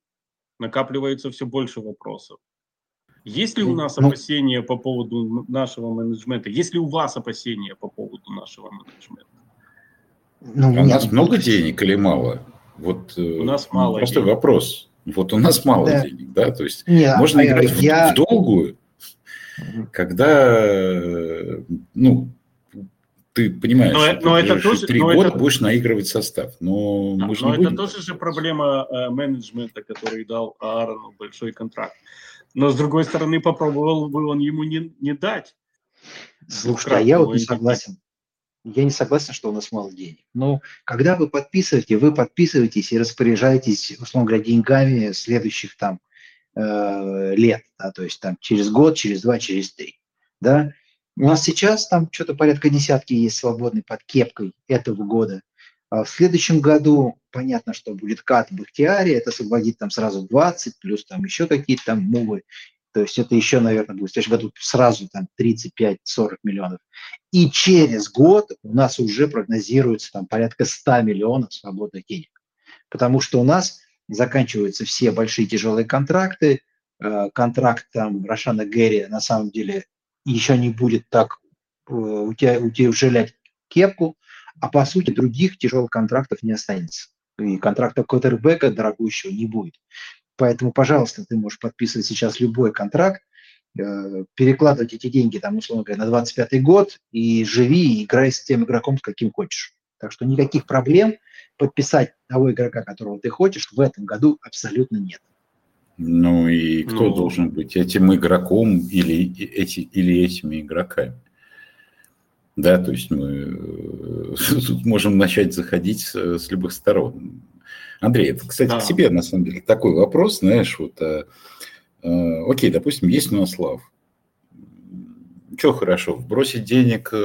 накапливается все больше вопросов. Есть ли у нас ну, опасения по поводу нашего менеджмента? Есть ли у вас опасения по поводу нашего менеджмента? Ну, а у нас много денег или мало? Вот э, у нас мало. Простой денег. вопрос. Вот у нас мало да. денег, да, то есть Нет, можно а играть я... в, в долгую, когда, ну, ты понимаешь, но, что но это тоже, три года это... будешь наигрывать состав. Но, да, мы же но это будем... тоже же проблема э, менеджмента, который дал Аарону большой контракт. Но с другой стороны, попробовал бы он ему не, не дать. Слушай, а я вот не согласен. Я не согласен, что у нас мало денег. Но когда вы подписываете, вы подписываетесь и распоряжаетесь, условно говоря, деньгами следующих там э, лет, да, то есть там через год, через два, через три, да. У нас сейчас там что-то порядка десятки есть свободной под кепкой этого года. А в следующем году понятно, что будет кат в Бахтиаре, это освободит там сразу 20, плюс там еще какие-то там мувы. То есть это еще, наверное, будет в следующем году сразу там 35-40 миллионов. И через год у нас уже прогнозируется там порядка 100 миллионов свободных денег. Потому что у нас заканчиваются все большие тяжелые контракты. Э, контракт там Рошана Гэри на самом деле еще не будет так э, утяжелять кепку, а по сути других тяжелых контрактов не останется. И контракта Коттербека дорогущего не будет. Поэтому, пожалуйста, ты можешь подписывать сейчас любой контракт, э, перекладывать эти деньги, там, условно говоря, на 25 год и живи, и играй с тем игроком, с каким хочешь. Так что никаких проблем подписать того игрока, которого ты хочешь, в этом году абсолютно нет. Ну и кто ну, должен быть этим игроком или, эти, или этими игроками? Да, то есть мы э, тут можем начать заходить с, с любых сторон. Андрей, это, кстати, да. к тебе на самом деле такой вопрос, знаешь, вот, э, э, окей, допустим, есть у нас Лав, что хорошо, бросить денег э,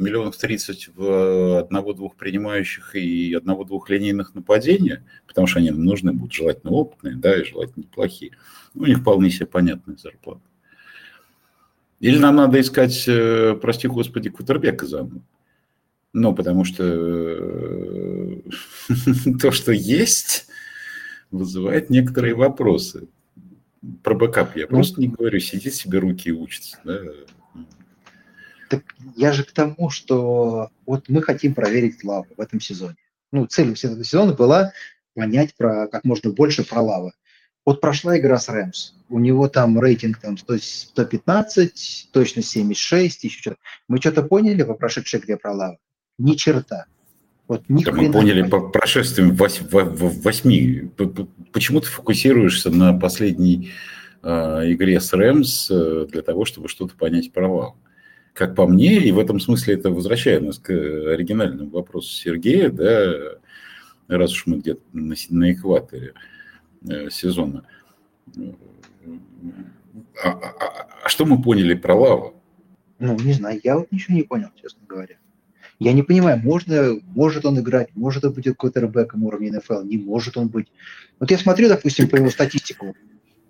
миллионов тридцать в одного-двух принимающих и одного-двух линейных нападения, потому что они нам нужны будут желательно опытные, да, и желательно неплохие. У них вполне себе понятная зарплата. Или нам надо искать, э, прости господи, Кутербека заново. Ну, потому что э, то, что есть, вызывает некоторые вопросы. Про backup я ну, просто не говорю, сидит себе rookie и учится. Да? Так я же к тому, что вот мы хотим проверить Лава в этом сезоне. Ну, целью всего этого сезона была понять про как можно больше про Лава. Вот прошла игра с Rams. У него там рейтинг там 100, 115, точно 76, еще что-то. Мы что-то поняли по прошедшей игре про Лава? Ни черта. Вот да мы поняли по прошествием восьми. Почему ты фокусируешься на последней э, игре с Рэмс для того, чтобы что-то понять про Лаву? Как по мне, и в этом смысле это возвращает нас к оригинальному вопросу Сергея, да, раз уж мы где-то на, на экваторе э, сезона. А, а, а, а что мы поняли про Лаву? Ну, не знаю, я вот ничего не понял, честно говоря. Я не понимаю, можно, может он играть, может он быть какой-то рэбеком уровня НФЛ, не может он быть. Вот я смотрю, допустим, по его статистику.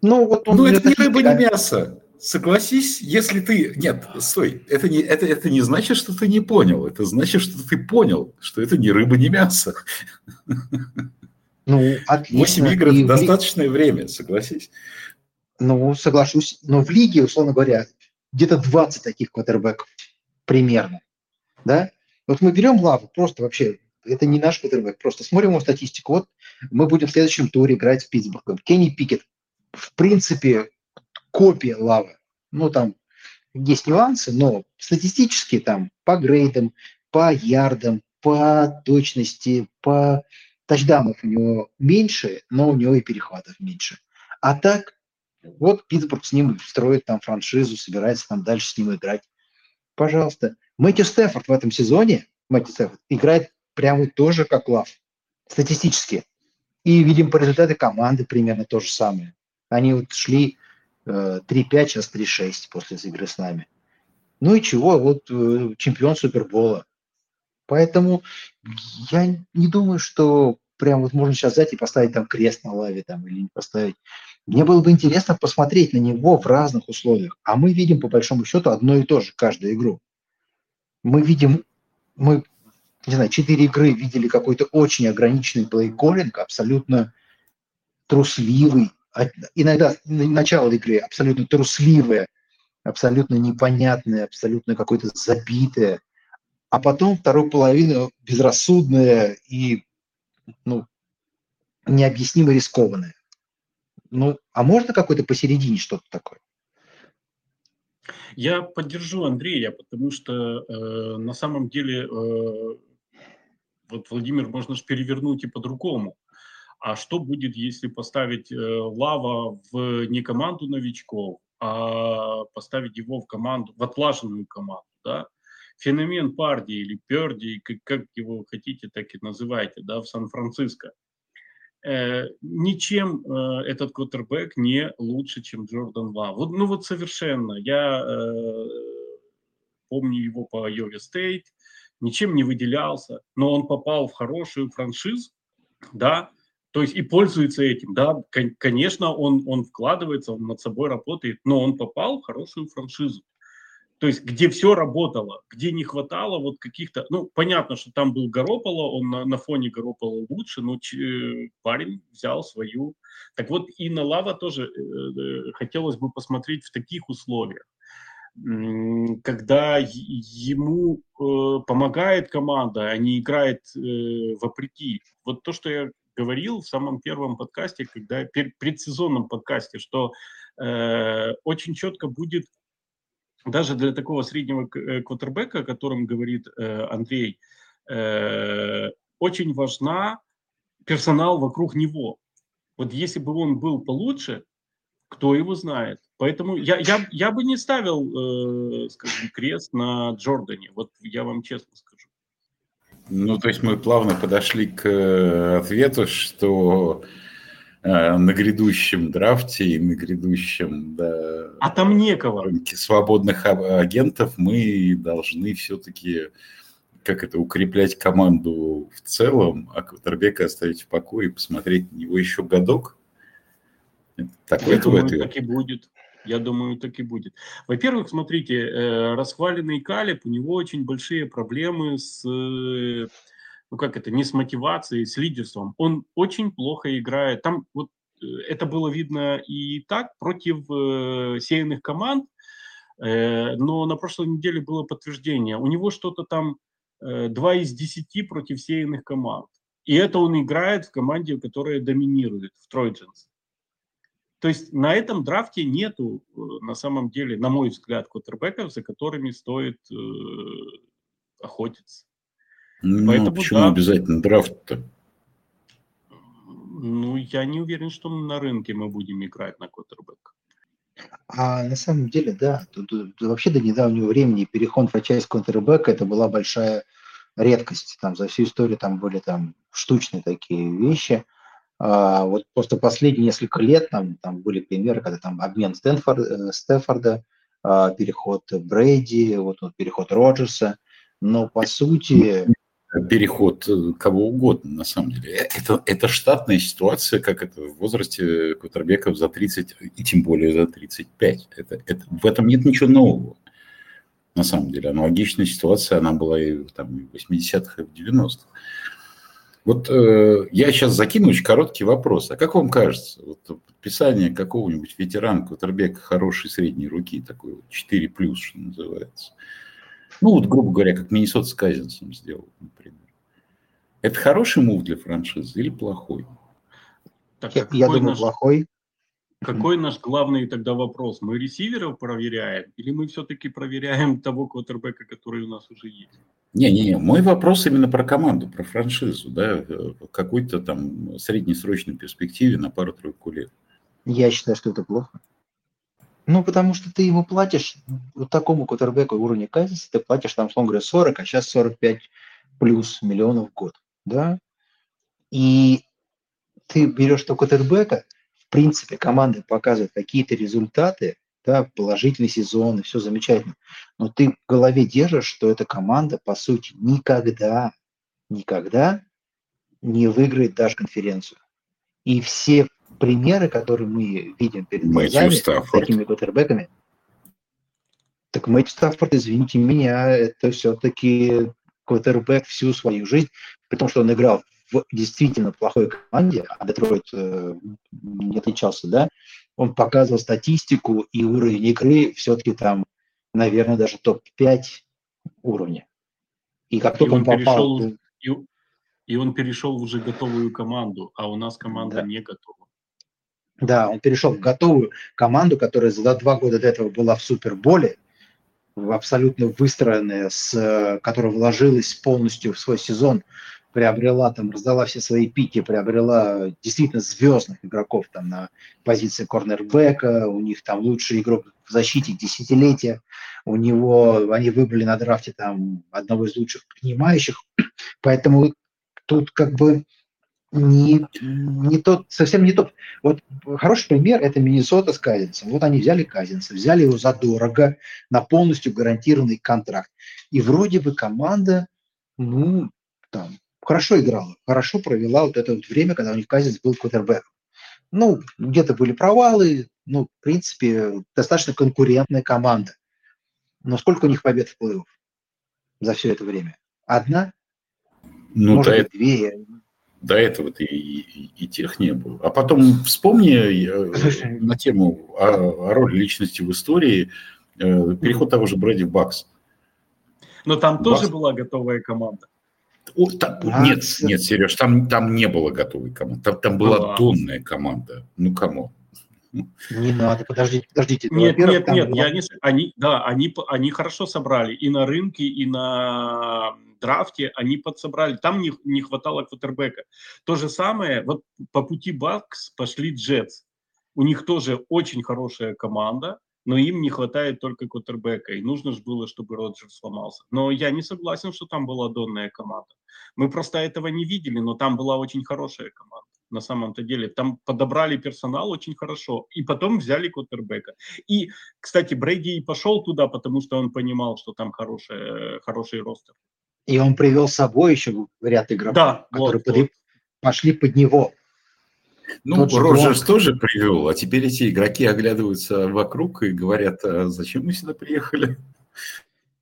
Ну, вот он... Ну, это не рыба, не мясо. Согласись, если ты... Нет, стой, это не, это, это не значит, что ты не понял. Это значит, что ты понял, что это не рыба, не мясо. Ну, отлично. 8 игр – это достаточное время, согласись. Ну, соглашусь. Но в лиге, условно говоря, где-то 20 таких квотербеков примерно. Да? Вот мы берем Лаву, просто вообще, это не наш квотербек, просто смотрим его статистику. Вот мы будем в следующем туре играть с Питтсбургом. Кенни Пикет, в принципе, копия Лавы. Ну, там есть нюансы, но статистически там по грейдам, по ярдам, по точности, по тачдаунов у него меньше, но у него и перехватов меньше. А так, вот Питтсбург с ним строит там франшизу, собирается там дальше с ним играть. Пожалуйста. Мэтью Стефорд в этом сезоне, Мэтью Стефорд, играет прямо тоже как Лав, статистически. И видим по результату команды примерно то же самое. Они вот шли 3-5, сейчас 3-6 после игры с нами. Ну и чего, вот э, чемпион Супербола. Поэтому я не думаю, что прям вот можно сейчас взять и поставить там крест на лаве там или не поставить. Мне было бы интересно посмотреть на него в разных условиях. А мы видим, по большому счету, одно и то же каждую игру мы видим, мы, не знаю, четыре игры видели какой-то очень ограниченный плей-коллинг, абсолютно трусливый, иногда начало игры абсолютно трусливое, абсолютно непонятное, абсолютно какое-то забитое, а потом вторую половину безрассудное и ну, необъяснимо рискованное. Ну, а можно какой-то посередине что-то такое? Я поддержу Андрея, потому что э, на самом деле э, вот Владимир можно же перевернуть и по-другому. А что будет, если поставить э, Лава в не команду новичков, а поставить его в команду, в отлаженную команду, да? Феномен Парди или Перди, как, как его хотите, так и называйте, да, в Сан-Франциско – Э, ничем э, этот квотербек не лучше, чем Джордан Лав. Вот, ну вот совершенно. Я э, помню его по Йове Стейт, ничем не выделялся, но он попал в хорошую франшизу, да, то есть и пользуется этим, да, конечно, он, он вкладывается, он над собой работает, но он попал в хорошую франшизу. То есть, где все работало, где не хватало вот каких-то... Ну, понятно, что там был Горополо, он на, на фоне Горополо лучше, но ч, парень взял свою... Так вот, и на Лава тоже э, э хотелось бы посмотреть в таких условиях когда ему э, помогает команда, а не играет э, вопреки. Вот то, что я говорил в самом первом подкасте, когда предсезонном подкасте, что э, очень четко будет даже для такого среднего э, квотербека, о котором говорит э, Андрей, э, очень важна персонал вокруг него. Вот если бы он был получше, кто его знает. Поэтому я, я, я бы не ставил, э, скажем, крест на Джордане. Вот я вам честно скажу. Ну, то есть мы плавно подошли к э, ответу, что Э, на грядущем драфте и на грядущем да, а там некого. рынке свободных агентов мы должны все-таки как это, укреплять команду в целом, а Кватербека оставить в покое и посмотреть на него еще годок? Такой Я думаю, ответ. так и будет. Я думаю, так и будет. Во-первых, смотрите, э, расхваленный Калиб, у него очень большие проблемы с э, ну как это, не с мотивацией, с лидерством. Он очень плохо играет. Там вот э, это было видно и так против э, сеянных команд, э, но на прошлой неделе было подтверждение. У него что-то там э, 2 из 10 против сеянных команд. И это он играет в команде, которая доминирует, в Тройдженс. То есть на этом драфте нету, э, на самом деле, на мой взгляд, квотербеков, за которыми стоит э, охотиться. Ну, Поэтому, почему да. обязательно драфт-то? Ну, я не уверен, что на рынке мы будем играть на квотербек. А на самом деле, да, тут, тут, вообще до недавнего времени переход франчайз квотербека это была большая редкость. Там за всю историю там были там штучные такие вещи. А, вот просто последние несколько лет там, там были примеры, когда там обмен Стэнфорд, э, Стэнфорда, а, переход Брейди, вот, вот переход Роджерса. Но по сути переход э, кого угодно, на самом деле. Э, это, это штатная ситуация, как это в возрасте квотербеков за 30, и тем более за 35. Это, это, в этом нет ничего нового, на самом деле. Аналогичная ситуация, она была и там, в 80-х, и в 90-х. Вот э, я сейчас закину очень короткий вопрос. А как вам кажется, вот подписание какого-нибудь ветерана квотербека хорошей средней руки, такой вот 4+, что называется – ну, вот, грубо говоря, как Миннесота с Казинсом сделал, например. Это хороший мув для франшизы или плохой? Так, я, я думаю, наш, плохой. Какой наш главный тогда вопрос? Мы ресиверов проверяем или мы все-таки проверяем того квотербека, который у нас уже есть? Не-не-не, мой вопрос именно про команду, про франшизу, да, какой-то там среднесрочной перспективе на пару-тройку лет. Я считаю, что это плохо. Ну, потому что ты ему платишь, вот такому кутербеку уровня Казиса, ты платишь там, условно говоря, 40, а сейчас 45 плюс миллионов в год, да? И ты берешь того кутербека, в принципе, команда показывает какие-то результаты, да, положительный сезон, и все замечательно. Но ты в голове держишь, что эта команда, по сути, никогда, никогда не выиграет даже конференцию. И все примеры, которые мы видим перед глазами с такими квотербеками, так Мэтью Стаффорд, извините меня, это все-таки квотербек всю свою жизнь, при том, что он играл в действительно плохой команде, а Детройт э, не отличался, да, он показывал статистику и уровень игры все-таки там, наверное, даже топ-5 уровня. И как только он, он попал... Перешел, и, и он перешел в уже готовую команду, а у нас команда да. не готова. Да, он перешел в готовую команду, которая за два года до этого была в Суперболе, абсолютно выстроенная, с, которая вложилась полностью в свой сезон, приобрела там, раздала все свои пики, приобрела действительно звездных игроков там на позиции корнербека, у них там лучший игрок в защите десятилетия, у него, они выбрали на драфте там одного из лучших принимающих, поэтому тут как бы не, не тот, совсем не тот. Вот хороший пример – это Миннесота с Казинцем. Вот они взяли Казинца, взяли его задорого на полностью гарантированный контракт. И вроде бы команда, ну, там, хорошо играла, хорошо провела вот это вот время, когда у них Казинц был квотербеком. Ну, где-то были провалы, ну, в принципе, достаточно конкурентная команда. Но сколько у них побед в плей-офф за все это время? Одна? Ну, Может да, быть, две. До этого-то и, и, и тех не было. А потом вспомни э, на тему о, о роли личности в истории э, переход того же Брэди в Бакс. Но там Бакс. тоже была готовая команда. О, там, а, нет, нет, Сереж, там, там не было готовой команды. Там, там была была донная команда. Ну, кому? Не надо, подождите, подождите. Нет, нет, нет, была... я не, они, да, они, они хорошо собрали и на рынке, и на драфте они подсобрали. Там не, не хватало квотербека. То же самое, вот по пути Бакс пошли Джетс. У них тоже очень хорошая команда, но им не хватает только квотербека. И нужно же было, чтобы Роджер сломался. Но я не согласен, что там была донная команда. Мы просто этого не видели, но там была очень хорошая команда на самом-то деле. Там подобрали персонал очень хорошо, и потом взяли Коттербека. И, кстати, Брейди и пошел туда, потому что он понимал, что там хороший, хороший ростер. И он привел с собой еще ряд игроков, да, которые вот, под, вот. пошли под него. Ну, Роджерс тоже привел, а теперь эти игроки оглядываются вокруг и говорят, а зачем мы сюда приехали?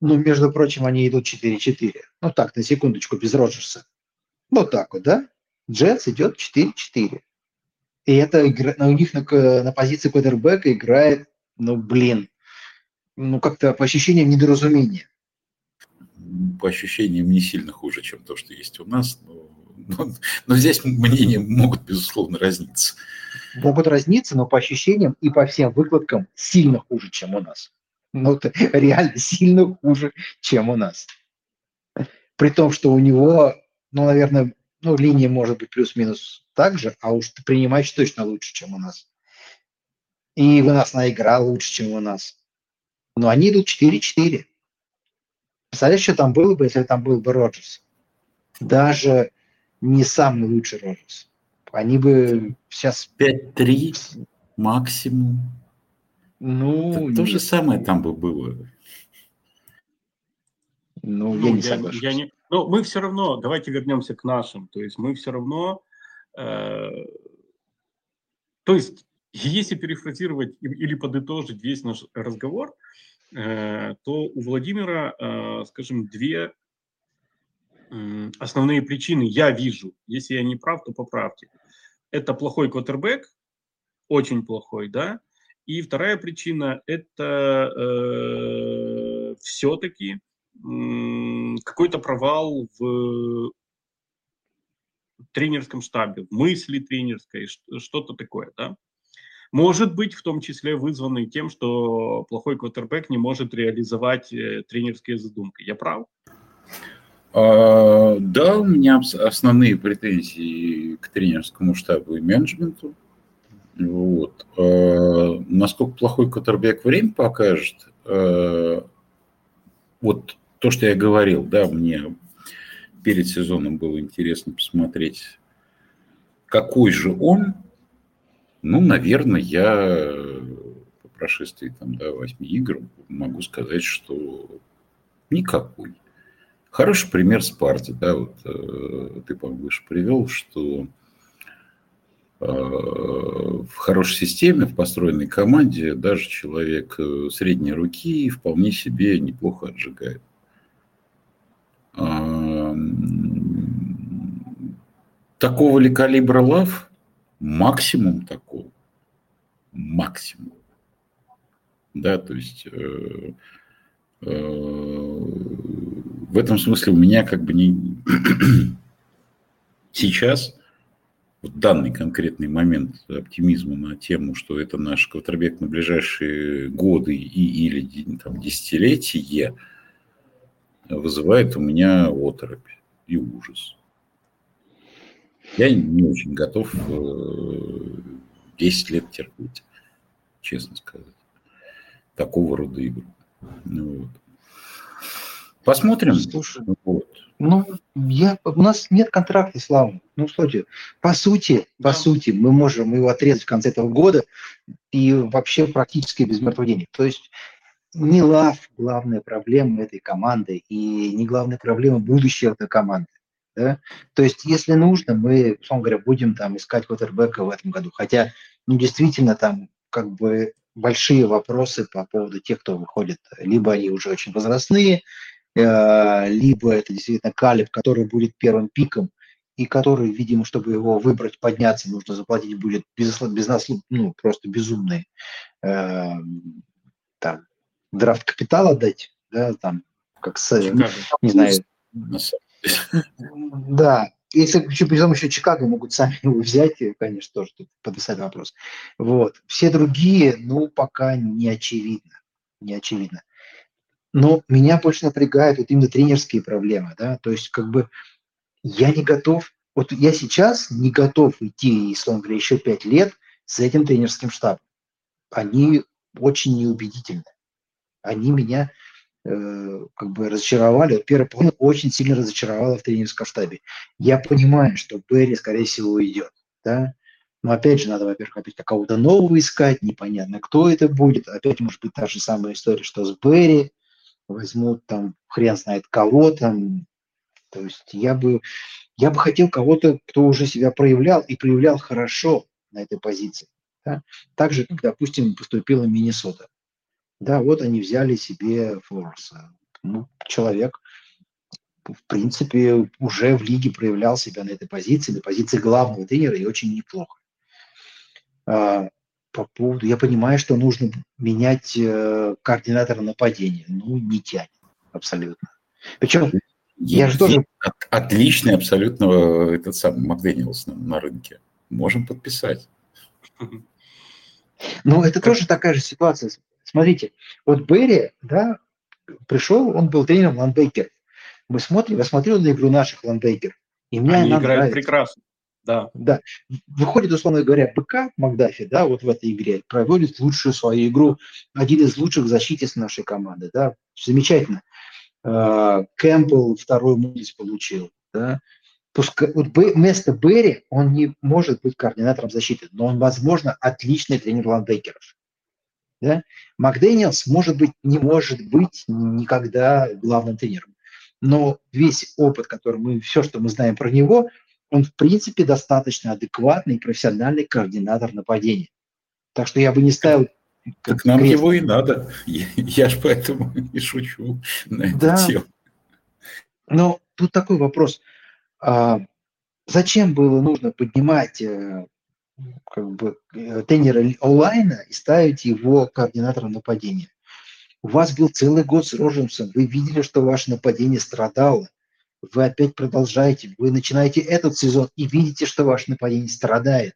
Ну, между прочим, они идут 4-4. Ну так, на секундочку, без Роджерса. Вот так вот, да? Джетс идет 4-4. И это игра, у них на, на позиции квотербека играет, ну, блин, ну, как-то по ощущениям недоразумения по ощущениям не сильно хуже, чем то, что есть у нас. Но, но, но здесь мнения могут, безусловно, разниться. Могут разниться, но по ощущениям и по всем выкладкам сильно хуже, чем у нас. Ну, это реально сильно хуже, чем у нас. при том, что у него, ну, наверное, ну, линия может быть плюс-минус так же, а уж принимач точно лучше, чем у нас. И на игра лучше, чем у нас. Но они идут 4-4. Представляешь, что там было бы, если там был бы Роджерс? Даже не самый лучший Роджерс. Они бы сейчас... 5-3 максимум. Ну, Это то же самое там бы было. Ну, ну я не согласен. Я не... Но мы все равно, давайте вернемся к нашим. То есть мы все равно... Э... То есть, если перефразировать или подытожить весь наш разговор, э, то у Владимира, э, скажем, две основные причины я вижу. Если я не прав, то поправьте. Это плохой квотербек, очень плохой, да, и вторая причина – это э, все-таки э, какой-то провал в тренерском штабе, в мысли тренерской, что-то такое, да. Может быть, в том числе вызванный тем, что плохой квотербек не может реализовать э, тренерские задумки. Я прав? А, да, у меня основные претензии к тренерскому штабу и менеджменту. Вот. Э, насколько плохой Коттербек время покажет. Э, вот то, что я говорил, да, мне перед сезоном было интересно посмотреть, какой же он. Ну, наверное, я по прошествии там, да, 8 игр могу сказать, что никакой. Хороший пример Спарте, да, вот э, ты, по-моему, выше привел, что Э, в хорошей системе, в построенной команде даже человек э, средней руки вполне себе неплохо отжигает. Такого ли калибра лав? Максимум такого. Максимум. Да, то есть в этом смысле у меня как бы не сейчас в данный конкретный момент оптимизма на тему, что это наш квотербек на ближайшие годы и, или там, десятилетия, вызывает у меня оторопь и ужас. Я не очень готов 10 э, лет терпеть, честно сказать, такого рода игру. Ну, вот. Посмотрим. Слушай, вот. Ну, я, у нас нет контракта, Слава. Ну, слушайте, по сути, по сути, мы можем его отрезать в конце этого года и вообще практически без мертвых денег. То есть не лав главная проблема этой команды и не главная проблема будущего этой команды. Да? То есть, если нужно, мы, условно говоря, будем там искать квотербека в этом году. Хотя, ну, действительно, там как бы большие вопросы по поводу тех, кто выходит. Либо они уже очень возрастные, либо это действительно Калиб, который будет первым пиком, и который, видимо, чтобы его выбрать, подняться, нужно заплатить будет без, без нас, ну, просто безумный э, там, драфт капитала дать, да, там, как с, Чикаго. не знаю. Да, если еще притом еще Чикаго могут сами его взять, конечно, тоже тут подписать вопрос. Вот. Все другие, ну, пока не очевидно. Не очевидно. Но меня больше напрягают вот именно тренерские проблемы, да, то есть как бы я не готов, вот я сейчас не готов идти, условно говоря, еще пять лет с этим тренерским штабом. Они очень неубедительны. Они меня э, как бы разочаровали. Первая половина очень сильно разочаровала в тренерском штабе. Я понимаю, что Берри, скорее всего, уйдет, да, но опять же, надо, во-первых, опять кого-то нового искать, непонятно, кто это будет. Опять может быть та же самая история, что с Берри возьмут там хрен знает кого там. То есть я бы, я бы хотел кого-то, кто уже себя проявлял и проявлял хорошо на этой позиции. Да? Так же, как, допустим, поступила Миннесота. Да, вот они взяли себе Флорса. Ну, человек, в принципе, уже в лиге проявлял себя на этой позиции, на позиции главного тренера, и очень неплохо. По поводу, я понимаю, что нужно менять э, координатора нападения. Ну, не тянет абсолютно. Причем я же тоже... Отличный абсолютно э, этот самый Макдэниелс на, на рынке. Можем подписать. Ну, это тоже такая же ситуация. Смотрите, вот Берри, да, пришел, он был тренером лайнбекеров. Мы смотрим, я смотрю на игру наших лайнбекеров, и мне Они она играют нравится. прекрасно. Да. Да. Выходит, условно говоря, БК Макдафи, да, вот в этой игре, проводит лучшую свою игру, один из лучших защитников нашей команды, да, замечательно. Э, Кэмпбелл вторую молодость получил, да. Пускай, вот вместо Берри он не может быть координатором защиты, но он, возможно, отличный тренер лайнбекеров. Да? Макдэниелс, может быть, не может быть никогда главным тренером. Но весь опыт, который мы, все, что мы знаем про него, он, в принципе, достаточно адекватный и профессиональный координатор нападения. Так что я бы не ставил... Так нам крест. его и надо. Я, я ж поэтому и шучу на эту Да. тему. Но тут такой вопрос. А, зачем было нужно поднимать э, как бы, э, тренера онлайна и ставить его координатором нападения? У вас был целый год с Роджерсом, вы видели, что ваше нападение страдало. Вы опять продолжаете, вы начинаете этот сезон и видите, что ваше нападение страдает.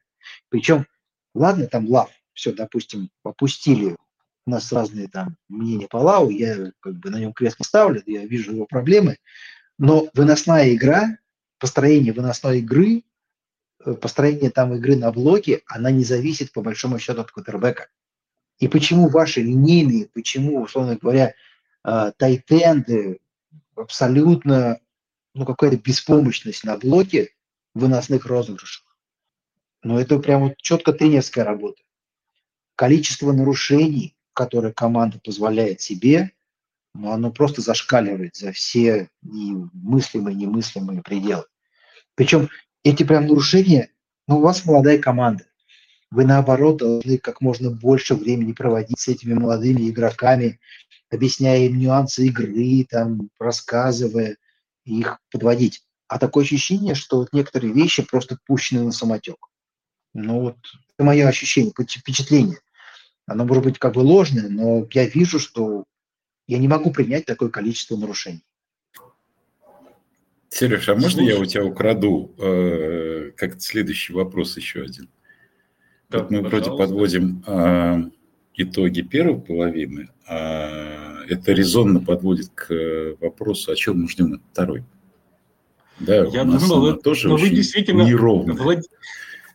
Причем, ладно, там лав, все, допустим, опустили. У нас разные там мнения по лаву, я как бы на нем крест ставлю, я вижу его проблемы. Но выносная игра, построение выносной игры, э, построение там игры на блоке, она не зависит по большому счету от квотербека. И почему ваши линейные, почему, условно говоря, э, тайтенды абсолютно, ну, какая-то беспомощность на блоке выносных розыгрышах. Но это прям вот четко тренерская работа. Количество нарушений, которые команда позволяет себе, ну, оно просто зашкаливает за все и мыслимые, и немыслимые пределы. Причем эти прям нарушения, ну, у вас молодая команда. Вы, наоборот, должны как можно больше времени проводить с этими молодыми игроками, объясняя им нюансы игры, там, рассказывая, и их подводить. А такое ощущение, что вот некоторые вещи просто пущены на самотек. Ну вот, это мое ощущение, впечатление. Оно может быть как бы ложное, но я вижу, что я не могу принять такое количество нарушений. Сереж, а можно я у тебя украду э, как следующий вопрос еще один? Да, вот мы вроде пожалуйста. подводим э, итоги первой половины, а это резонно подводит к э, вопросу, о чем мы ждем от второй. Да, Я у нас думал, она тоже но вы очень действительно- неровная. Влад-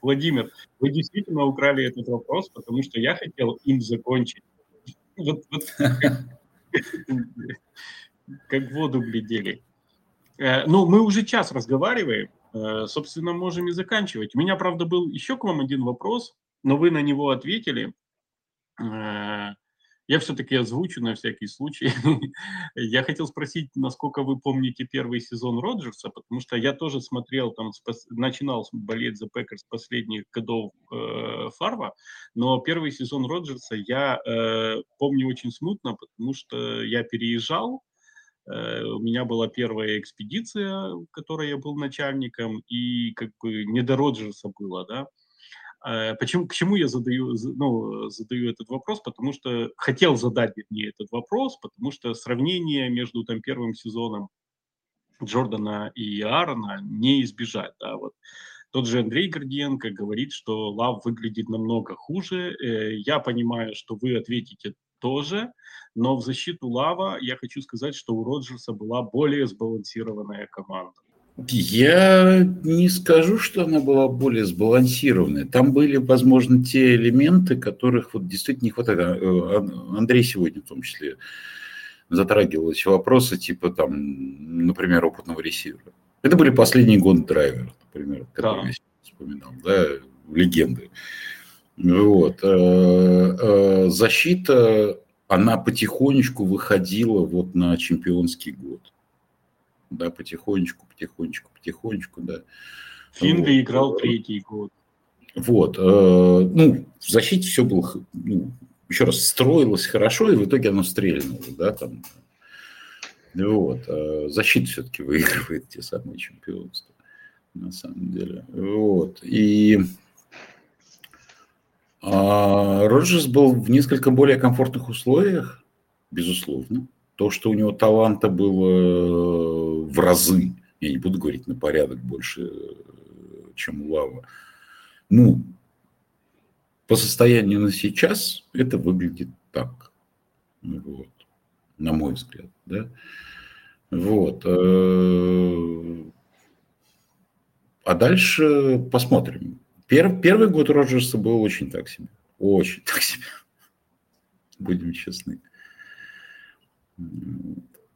Владимир, вы действительно украли этот вопрос, потому что я хотел им закончить. Вот, вот как, воду глядели. Э, Ну, мы уже час разговариваем, э, собственно, можем и заканчивать. У меня, правда, был еще к вам один вопрос, но вы на него ответили. Я все-таки озвучу на всякий случай. Я хотел спросить, насколько вы помните первый сезон Роджерса, потому что я тоже смотрел, там, с пос- начинал болеть за Пекер с последних годов э, Фарва, но первый сезон Роджерса я э, помню очень смутно, потому что я переезжал, э, у меня была первая экспедиция, в которой я был начальником, и как бы не до Роджерса было, да. Э, Почему, к чему я задаю, ну, задаю этот вопрос? Потому что хотел задать мне этот вопрос, потому что сравнение между там, первым сезоном Джордана и Аарона не избежать. Да? Вот. Тот же Андрей Гордиенко говорит, что Лав выглядит намного хуже. Э, Я понимаю, что вы ответите тоже, но в защиту Лава я хочу сказать, что у Роджерса была более сбалансированная команда. Я не скажу, что она была более сбалансированная. Там были, возможно, те элементы, которых вот действительно не хватает. А, э, Ан- Андрей сегодня в том числе затрагивал эти вопросы, типа там, например, опытного ресивера. Это были последние годы драйвера, например, которые Да. я вспоминал, да, легенды. Вот. э, э, Защита, она потихонечку выходила вот на чемпионский год да, потихонечку, потихонечку, потихонечку, да. Финли Вот. играл третий год. Вот, э, ну, в защите все было, ну, еще раз, строилось хорошо, и в итоге оно стрельнуло, да, там. Вот, э, защита все-таки выигрывает те самые чемпионства, на самом деле. Вот, и а, Роджерс был в несколько более комфортных условиях, безусловно. То, что у него таланта было в разы, я не буду говорить на порядок больше, э, чем у Лава. Ну, по состоянию на сейчас это выглядит так. Ну Вот, на мой взгляд. Да? Вот. Э, а дальше посмотрим. Пер, первый год Роджерса был очень так себе. Очень так себе. Будем честны.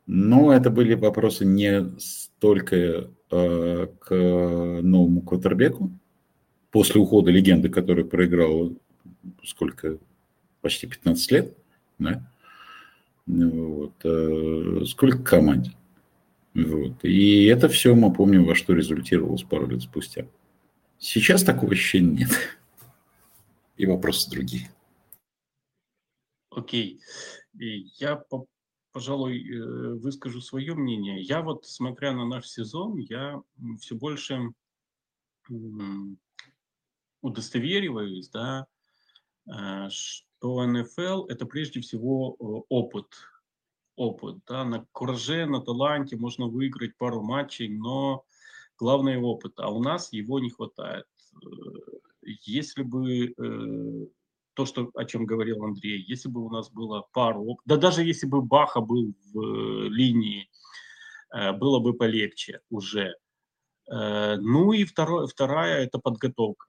Но это были вопросы не столько э, к новому квотербеку, после ухода легенды, который проиграл сколько, почти 15 лет, да? вот, э, сколько команде. Вот. И это все мы помним, во что результировалось пару лет спустя. Сейчас такого ощущения нет. И вопросы другие. Окей. И я, пожалуй, э, выскажу свое мнение. Я вот, смотря на наш сезон, я все больше удостовериваюсь, да, э, что НФЛ – это прежде всего опыт – опыт. Да? На кураже, на таланте можно выиграть пару матчей, но главное опыт. А у нас его не хватает. Э, если бы то, что, о чем говорил Андрей, если бы у нас было пару, да даже если бы Баха был в э, линии, было бы полегче уже. Ну и второе, вторая – это подготовка.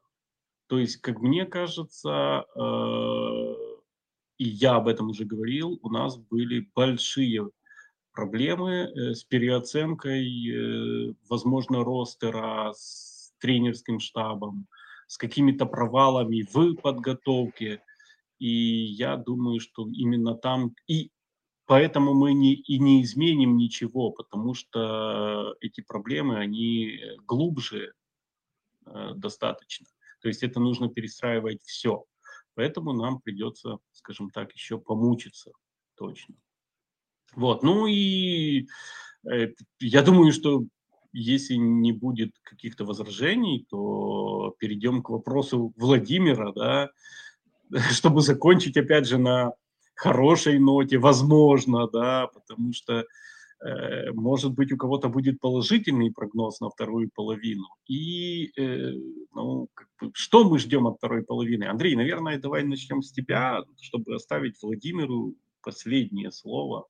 То есть, как мне кажется, и я об этом уже говорил, у нас были большие проблемы э, с переоценкой, э, возможно, ростера, с тренерским штабом, с какими-то провалами в подготовке. И я думаю, что именно там и поэтому мы не, и не изменим ничего, потому что эти проблемы, они глубже э, достаточно. То есть это нужно перестраивать все. Поэтому нам придется, скажем так, еще помучиться точно. Вот, ну и э, я думаю, что если не будет каких-то возражений, то перейдем к вопросу Владимира, да, чтобы закончить опять же на хорошей ноте, возможно, да, потому что Э, может быть, у кого-то будет положительный прогноз на вторую половину. И э, ну, как бы, что мы ждем от второй половины? Андрей, наверное, давай начнем с тебя, чтобы оставить Владимиру последнее слово.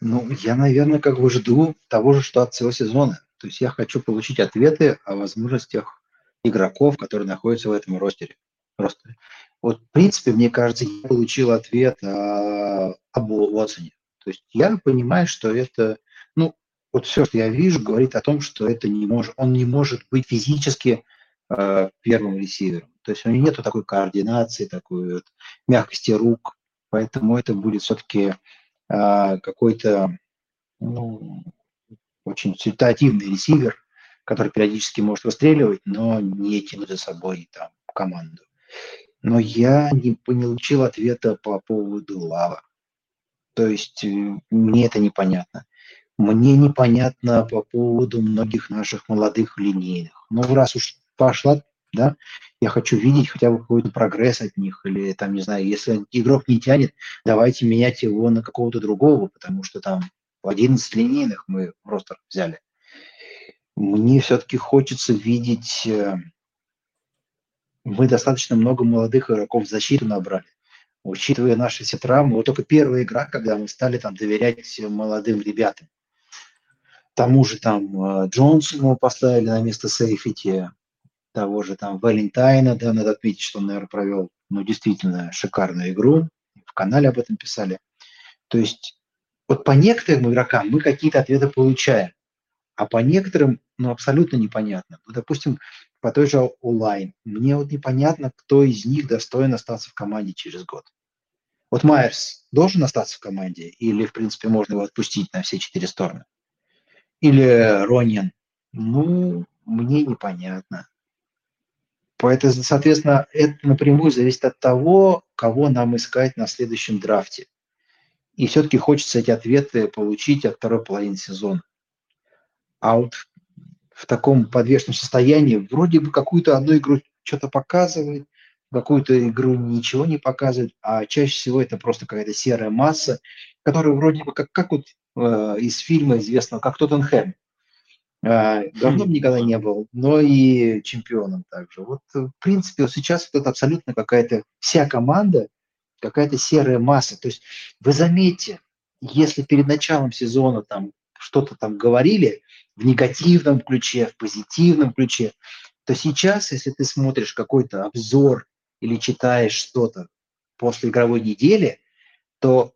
Ну, я, наверное, как бы жду того же, что от всего сезона. То есть я хочу получить ответы о возможностях игроков, которые находятся в этом ростере. ростере. Вот, в принципе, мне кажется, я получил ответ о, об Уотсоне. То есть я понимаю, что это, ну, вот все, что я вижу, говорит о том, что это не может, он не может быть физически э, первым ресивером. То есть у него нет такой координации, такой вот мягкости рук, поэтому это будет все-таки какой-то ну, очень ситуативный ресивер, который периодически может выстреливать, но не тянуть за собой там команду. Но я не получил ответа по поводу Лава. То есть э, мне это непонятно. Мне непонятно по поводу многих наших молодых линейных. Ну, раз уж пошла, да, я хочу видеть хотя бы какой-то прогресс от них. Или там, не знаю, если игрок не тянет, давайте менять его на какого-то другого, потому что там 11 линейных мы просто взяли. Мне все-таки хочется видеть... Э, мы достаточно много молодых игроков в защиту набрали учитывая наши все травмы. Вот только первая игра, когда мы стали там доверять молодым ребятам. Тому же там э, Джонсону поставили на место сейфити, того же там Валентайна, да, надо отметить, что он, наверное, провел, ну, действительно шикарную игру. В канале об этом писали. То есть вот по некоторым игрокам мы какие-то ответы получаем, а по некоторым, ну, абсолютно непонятно. Ну, допустим, по той же онлайн. Мне вот непонятно, кто из них достоин остаться в команде через год. Вот Майерс должен остаться в команде или, в принципе, можно его отпустить на все четыре стороны? Или Ронин? Ну, мне непонятно. Поэтому, соответственно, это напрямую зависит от того, кого нам искать на следующем драфте. И все-таки хочется эти ответы получить от второй половины сезона. А вот в таком подвешенном состоянии вроде бы какую-то одну игру что-то показывает, какую-то игру ничего не показывает, а чаще всего это просто какая-то серая масса, которая вроде бы как, как вот э, из фильма известного, как Тоттенхэм. Э, говном никогда не был, но и чемпионом также. Вот, в принципе, вот сейчас это абсолютно какая-то вся команда, какая-то серая масса. То есть вы заметьте, если перед началом сезона там что-то там говорили в негативном ключе, в позитивном ключе, то сейчас, если ты смотришь какой-то обзор или читаешь что-то после игровой недели, то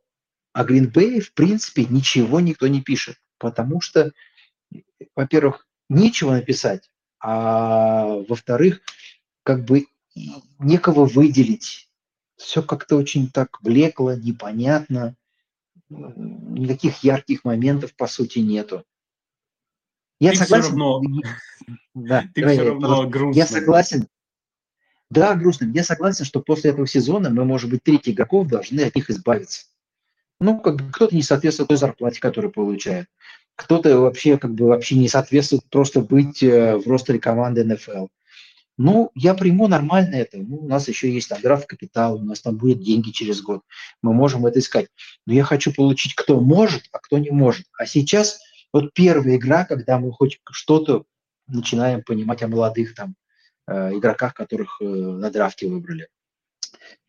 о Гринбее, в принципе, ничего никто не пишет, потому что, во-первых, нечего написать, а во-вторых, как бы некого выделить. Все как-то очень так блекло, непонятно, никаких ярких моментов, по сути, нету. Я ты согласен. Все равно, да, ты все равно грустный. Я согласен. Да, грустным. Я согласен, что после этого сезона мы, может быть, треть игроков должны от них избавиться. Ну, как бы кто-то не соответствует той зарплате, которую получает. Кто-то вообще как бы вообще не соответствует просто быть э, в ростере команды НФЛ. Ну, я приму нормально это. Ну, у нас еще есть там драфт капитал, у нас там будет деньги через год. Мы можем это искать. Но я хочу получить, кто может, а кто не может. А сейчас вот первая игра, когда мы хоть что-то начинаем понимать о молодых там э, игроках, которых э, на драфте выбрали.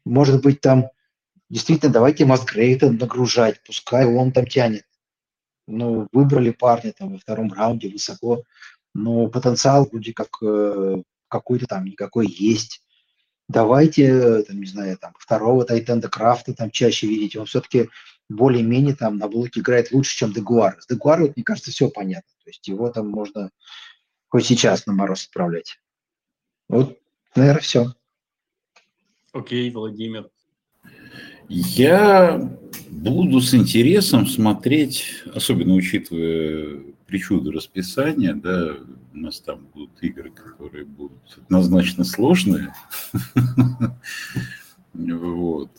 Может быть, там действительно давайте Масгрейта нагружать, пускай он там тянет. Ну, выбрали парня там во втором раунде высоко, но потенциал вроде как э, какой-то там никакой есть. Давайте, там, не знаю, там, второго Тайтенда Крафта там чаще видеть. Он все-таки более-менее там на блоке играет лучше, чем Дегуар. С Дегуар, вот, мне кажется, все понятно. То есть его там можно хоть сейчас на мороз отправлять. Вот, наверное, все. Окей, Владимир. Я буду с интересом смотреть, особенно учитывая причуды расписания, да, у нас там будут игры, которые будут однозначно сложные. Вот.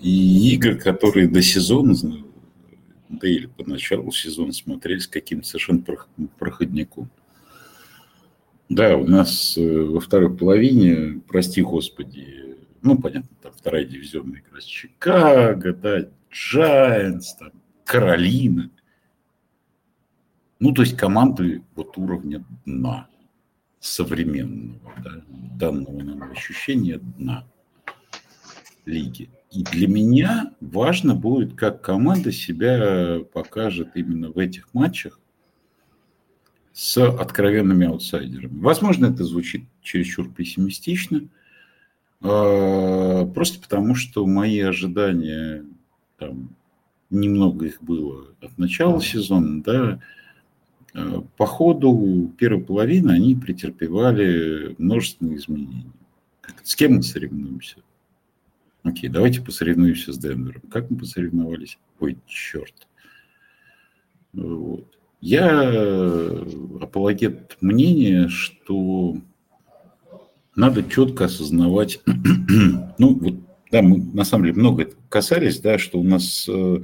И игры, которые до сезона, да или по началу сезона смотрелись каким-то совершенно проходником. Да, у нас э, во второй половине, прости господи, ну, понятно, там вторая дивизионная игра с Чикаго, да, Giants, там, Каролина. Ну, то есть команды вот уровня дна, современного, да, данного нам ощущения дна лиги. И для меня важно будет, как команда себя покажет именно в этих матчах с откровенными аутсайдерами. Возможно, это звучит чересчур пессимистично, просто потому что мои ожидания, там, немного их было от начала сезона, да, а, по ходу первой половины они претерпевали множественные изменения. С кем мы соревнуемся? Окей, давайте посоревнуемся с Денвером. Как мы посоревновались? Ой, черт. Вот. Я апологет мнения, что надо четко осознавать, ну вот, да, мы на самом деле много касались, да, что у нас, э,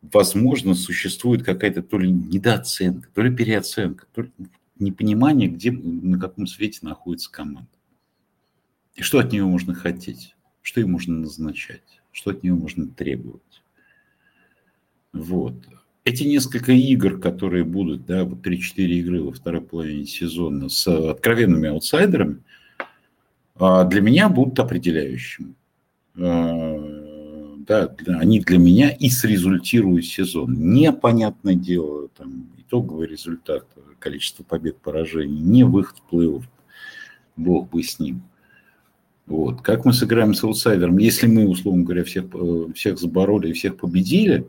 возможно, существует какая-то то ли недооценка, то ли переоценка, то ли непонимание, где, на каком свете находится команда. И что от нее можно хотеть что ей можно назначать, что от нее можно требовать. Вот. Эти несколько игр, которые будут, да, вот 3-4 игры во второй половине сезона с откровенными аутсайдерами, для меня будут определяющими. А, да, они для меня и срезультируют сезон. Непонятное дело, там, итоговый результат, количество побед, поражений, не выход в плей-офф, бог бы с ним. Вот. Как мы сыграем с аутсайдером? Если мы, условно говоря, всех, э, всех забороли и всех победили,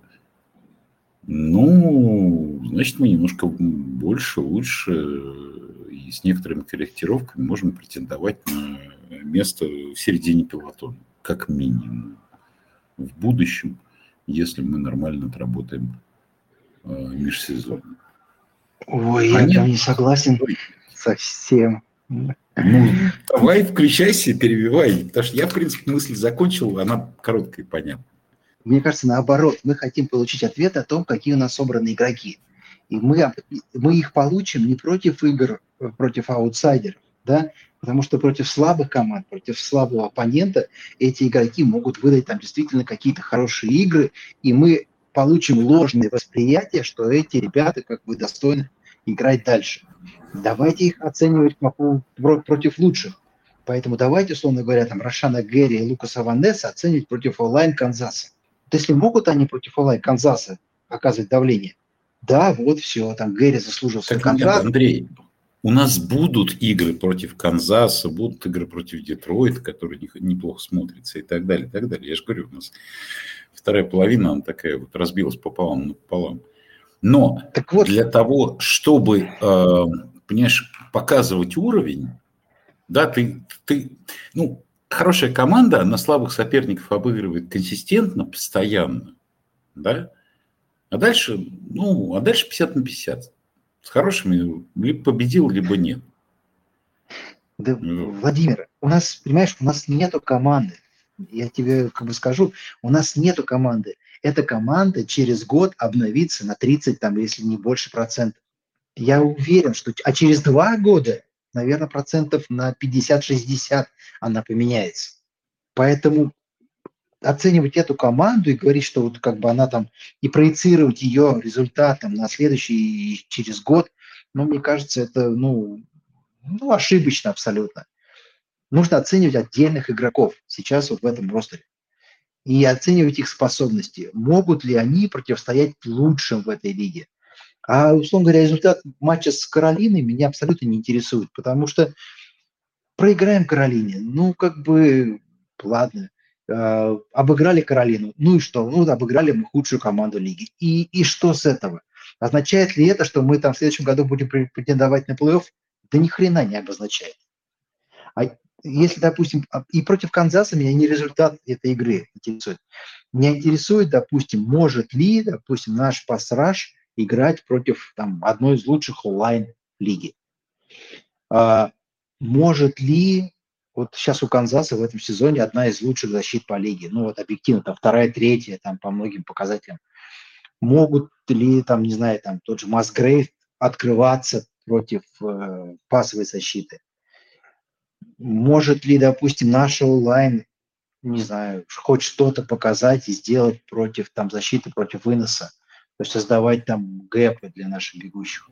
ну, значит, мы немножко больше, лучше и с некоторыми корректировками можем претендовать на место в середине пилотона, как минимум. В будущем, если мы нормально отработаем э, межсезонье. Ой, Понятно? я не согласен совсем. Ну, давай включайся, перебивай, потому что я, в принципе, мысль закончил, она короткая и понятна. Мне кажется, наоборот, мы хотим получить ответ о том, какие у нас собраны игроки. И мы, мы их получим не против игр, против аутсайдеров, да, потому что против слабых команд, против слабого оппонента эти игроки могут выдать там действительно какие-то хорошие игры, и мы получим ложное восприятие, что эти ребята как бы достойны играть дальше. Давайте их оценивать против лучших. Поэтому давайте, условно говоря, там Рошана Гэри и Лукаса Ванесса оценивать против онлайн Канзаса. Вот если могут они против Олай Канзаса оказывать давление, да, вот все, там Гэри заслужил свой нет, контракт. Андрей, у нас будут игры против Канзаса, будут игры против Детройта, которые не- неплохо смотрятся и так далее, и так далее. Я же говорю, у нас вторая половина, она такая вот разбилась пополам, пополам. Но Так вот, для того, чтобы, э, понимаешь, показывать уровень, да, ты, ты, ну, хорошая команда, она слабых соперников обыгрывает консистентно, постоянно, да, а дальше, ну, а дальше 50 на 50. С хорошими либо победил, либо нет. Да, Ну. Владимир, у нас, понимаешь, у нас нету команды. Я тебе как бы скажу, у нас нету команды. Эта команда через год обновится на 30, там, если не больше процентов. Я уверен, что... А через два года, наверное, процентов на 50-60 она поменяется. Поэтому оценивать эту команду и говорить, что вот как бы она там и проецировать ее результатом на следующий и через год, ну, мне кажется, это, ну, ну, ошибочно абсолютно. Нужно оценивать отдельных игроков сейчас вот в этом ростере. И оценивать их способности. Могут ли они противостоять лучшим в этой лиге? А, условно говоря, результат матча с Каролиной меня абсолютно не интересует, потому что проиграем Каролине, ну, как бы, ладно, Э, обыграли Каролину, ну и что? Ну, обыграли мы худшую команду лиги. И, и что с этого? Означает ли это, что мы там в следующем году будем пре- претендовать на плей-офф? Да ни хрена не обозначает. А если, допустим, а- и против Канзаса меня не результат этой игры интересует. Меня интересует, допустим, может ли, допустим, наш пассраж играть против там, одной из лучших онлайн лиги. А, может ли, вот сейчас у Канзаса в этом сезоне одна из лучших защит по лиге, ну вот объективно, там вторая, третья, там по многим показателям. Могут ли, там, не знаю, там тот же Масгрейв открываться против э, пасовой защиты? Может ли, допустим, наша онлайн, не знаю, хоть что-то показать и сделать против там защиты, против выноса? То есть создавать там гэпы для наших бегущих.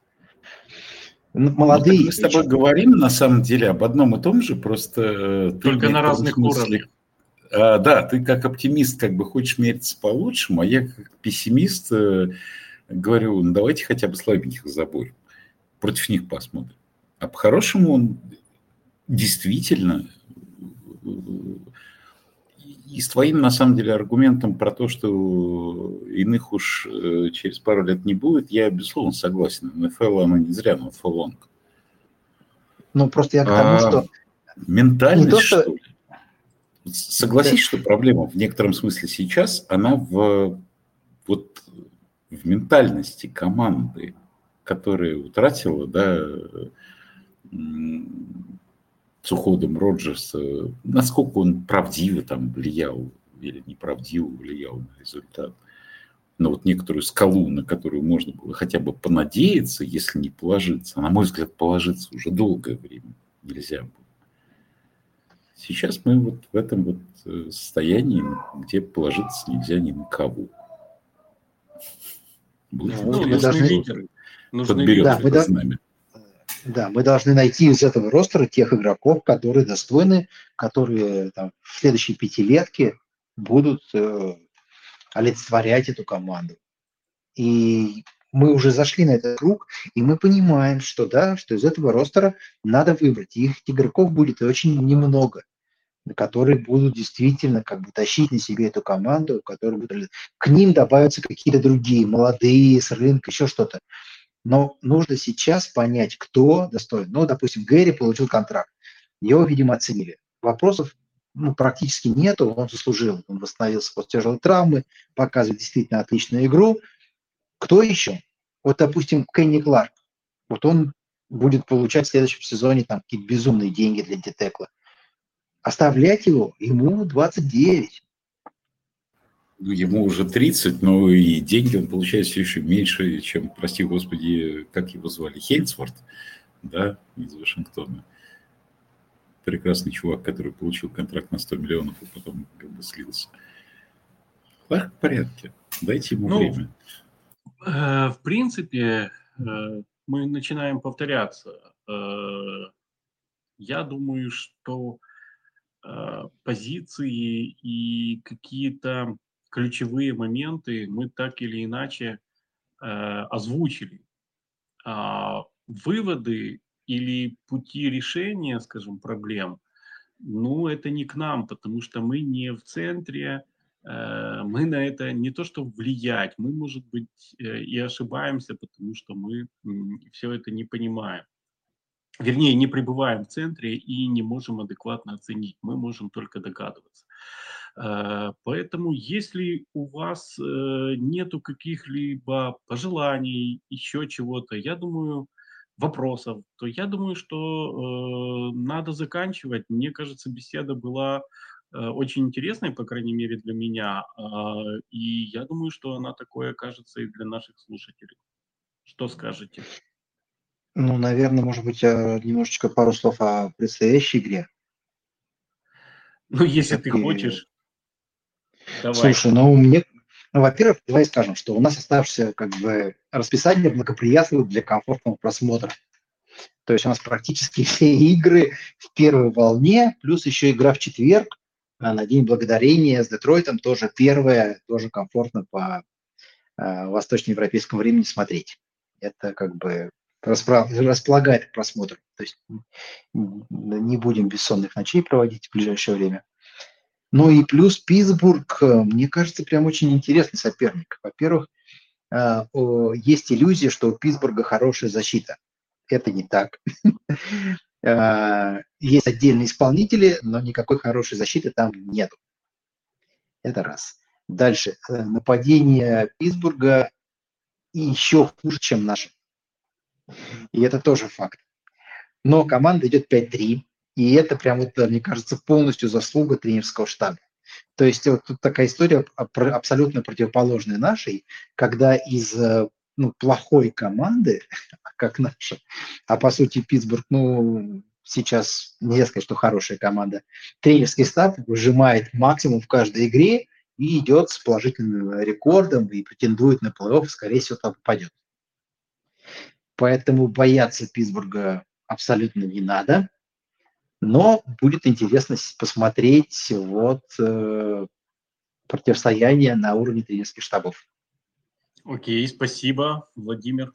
Ну, Ну, Молодые. так мы с тобой говорим на самом деле об одном и том же, просто... э, Только на разных уровнях. А, да, ты как оптимист как бы хочешь мериться по-лучшему, а я как пессимист э, говорю, ну давайте хотя бы слабеньких заборем, против них посмотрим. А по-хорошему он действительно э, и с твоим, на самом деле, аргументом про то, что иных уж э, через пару лет не будет, я, безусловно, согласен. НФЛ, она не зря на фолонг. Ну, просто я к тому, А, что Ментальность, то, что... что- ли? Согласись, что проблема в некотором смысле сейчас, она в, вот, в ментальности команды, которая утратила, да, с уходом Роджерса, насколько он правдиво там влиял или неправдиво влиял на результат. Но вот некоторую скалу, на которую можно было хотя бы понадеяться, если не положиться, на мой взгляд, положиться уже долгое время нельзя было. Сейчас мы вот в этом вот э, состоянии, где положиться нельзя ни на кого. Будет Ну, мы нужны лидеры. Нужны подберет. Да, мы это да- знамя. Да, мы должны найти из этого ростера тех игроков, которые достойны, которые там, в следующей пятилетке будут э, олицетворять эту команду. И мы уже зашли на этот круг, и мы понимаем, что да, что из этого ростера надо выбрать. Их игроков будет очень немного, которые будут действительно как бы тащить на себе эту команду, которые будут... К ним добавятся какие-то другие, молодые, с рынка, еще что-то. Но нужно сейчас понять, кто достоин. Ну, допустим, Гэри получил контракт. Его, видимо, оценили. Вопросов ну, практически нету. Он заслужил. Он восстановился после тяжелой травмы, показывает действительно отличную игру. Кто еще? Вот, допустим, Кенни Кларк. Вот он будет получать в следующем сезоне там какие-то безумные деньги для детекла. Оставлять его? Ему 29. Ну, Ему уже 30, но и деньги он получает все еще меньше, чем, прости господи, как его звали, Хейнсворт, да, из Вашингтона. Прекрасный чувак, который получил контракт на 100 миллионов, и потом как бы слился. Кларк в порядке, дайте ему Ну, время. Э, В принципе, э, мы начинаем повторяться. Э, Я думаю, что позиции и какие-то ключевые моменты мы так или иначе э, озвучили. А выводы или пути решения, скажем, проблем, ну, это не к нам, потому что мы не в центре, э, мы на это не то что влиять, мы, может быть, э, и ошибаемся, потому что мы все это не понимаем. Вернее, не пребываем в центре и не можем адекватно оценить, мы можем только догадываться. Э, поэтому, если у вас нету каких-либо пожеланий, еще чего-то, я думаю, вопросов, то я думаю, что э, надо заканчивать. Мне кажется, беседа была э, очень интересной, по крайней мере для меня, э, и я думаю, что она такое окажется и для наших слушателей. Что скажете? Ну, наверное, может быть, э, немножечко пару слов о предстоящей игре. Ну, если ты хочешь. Давай. Слушай, ну мне, ну, во-первых, давай скажем, что у нас оставшееся как бы расписание благоприятствует для комфортного просмотра. То есть у нас практически все игры в первой волне, плюс еще игра в четверг а на День Благодарения с Детройтом, тоже первая, тоже комфортно по э, восточноевропейскому времени смотреть. Это как бы располагает к просмотру. То есть не будем бессонных ночей проводить в ближайшее время. Ну и плюс Питтсбург, э, мне кажется, прям очень интересный соперник. Во-первых, э, есть иллюзия, что у Питтсбурга хорошая защита. Это не так. Э, есть отдельные исполнители, но никакой хорошей защиты там нет. Это раз. Дальше. Нападение Питтсбурга еще хуже, чем наше. И это тоже факт. Но команда идет 5-3. И это прям, вот, мне кажется, полностью заслуга тренерского штаба. То есть вот тут такая история абсолютно противоположная нашей, когда из э, ну, плохой команды, как наша, а по сути Питтсбург, ну, сейчас нельзя сказать, что хорошая команда, тренерский штаб выжимает максимум в каждой игре и идет с положительным рекордом и претендует на плей-офф, скорее всего, там попадет. Поэтому бояться Питтсбурга абсолютно не надо. Но будет интересно посмотреть вот э, противостояние на уровне тренерских штабов. Окей, спасибо, Владимир.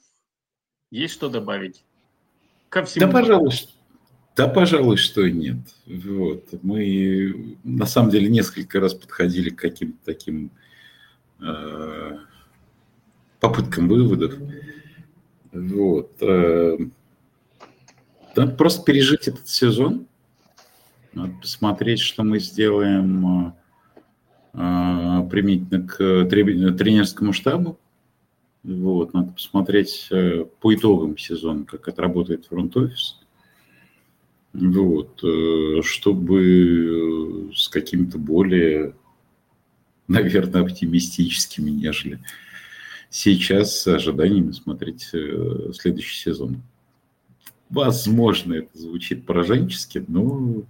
Есть что добавить? Ко всему. Да, пожалуй, да, пожалуй, что нет. Вот. Мы на самом деле несколько раз подходили к каким-то таким э, попыткам выводов. Вот. Э, да, просто пережить этот сезон, посмотреть, что мы сделаем а, применительно к тренерскому штабу. Вот, надо посмотреть э, по итогам сезона, как отработает фронт-офис. Вот, э, чтобы с какими-то более, наверное, оптимистическими, нежели сейчас ожиданиями смотреть э, следующий сезон. Возможно, это звучит пораженчески, но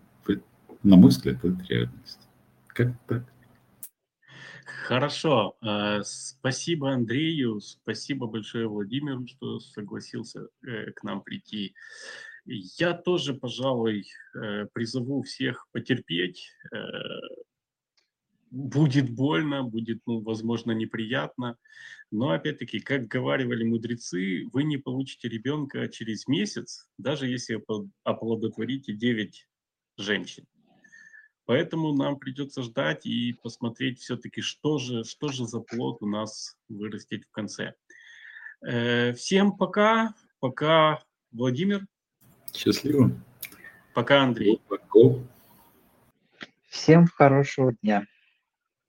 на мой взгляд, это реальность. Как так? Хорошо. Э, спасибо Андрею, спасибо большое Владимиру, что согласился э, к нам прийти. Я тоже, пожалуй, э, призову всех потерпеть. Будет больно, будет, ну, возможно, неприятно. Но, опять-таки, как говаривали мудрецы, вы не получите ребенка через месяц, даже если оплодотворите 9 женщин. Поэтому нам придется ждать и посмотреть все-таки, что же, что же за плод у нас вырастет в конце. Э, всем пока. Пока, Владимир. Счастливо. Пока, Андрей. Всем хорошего дня.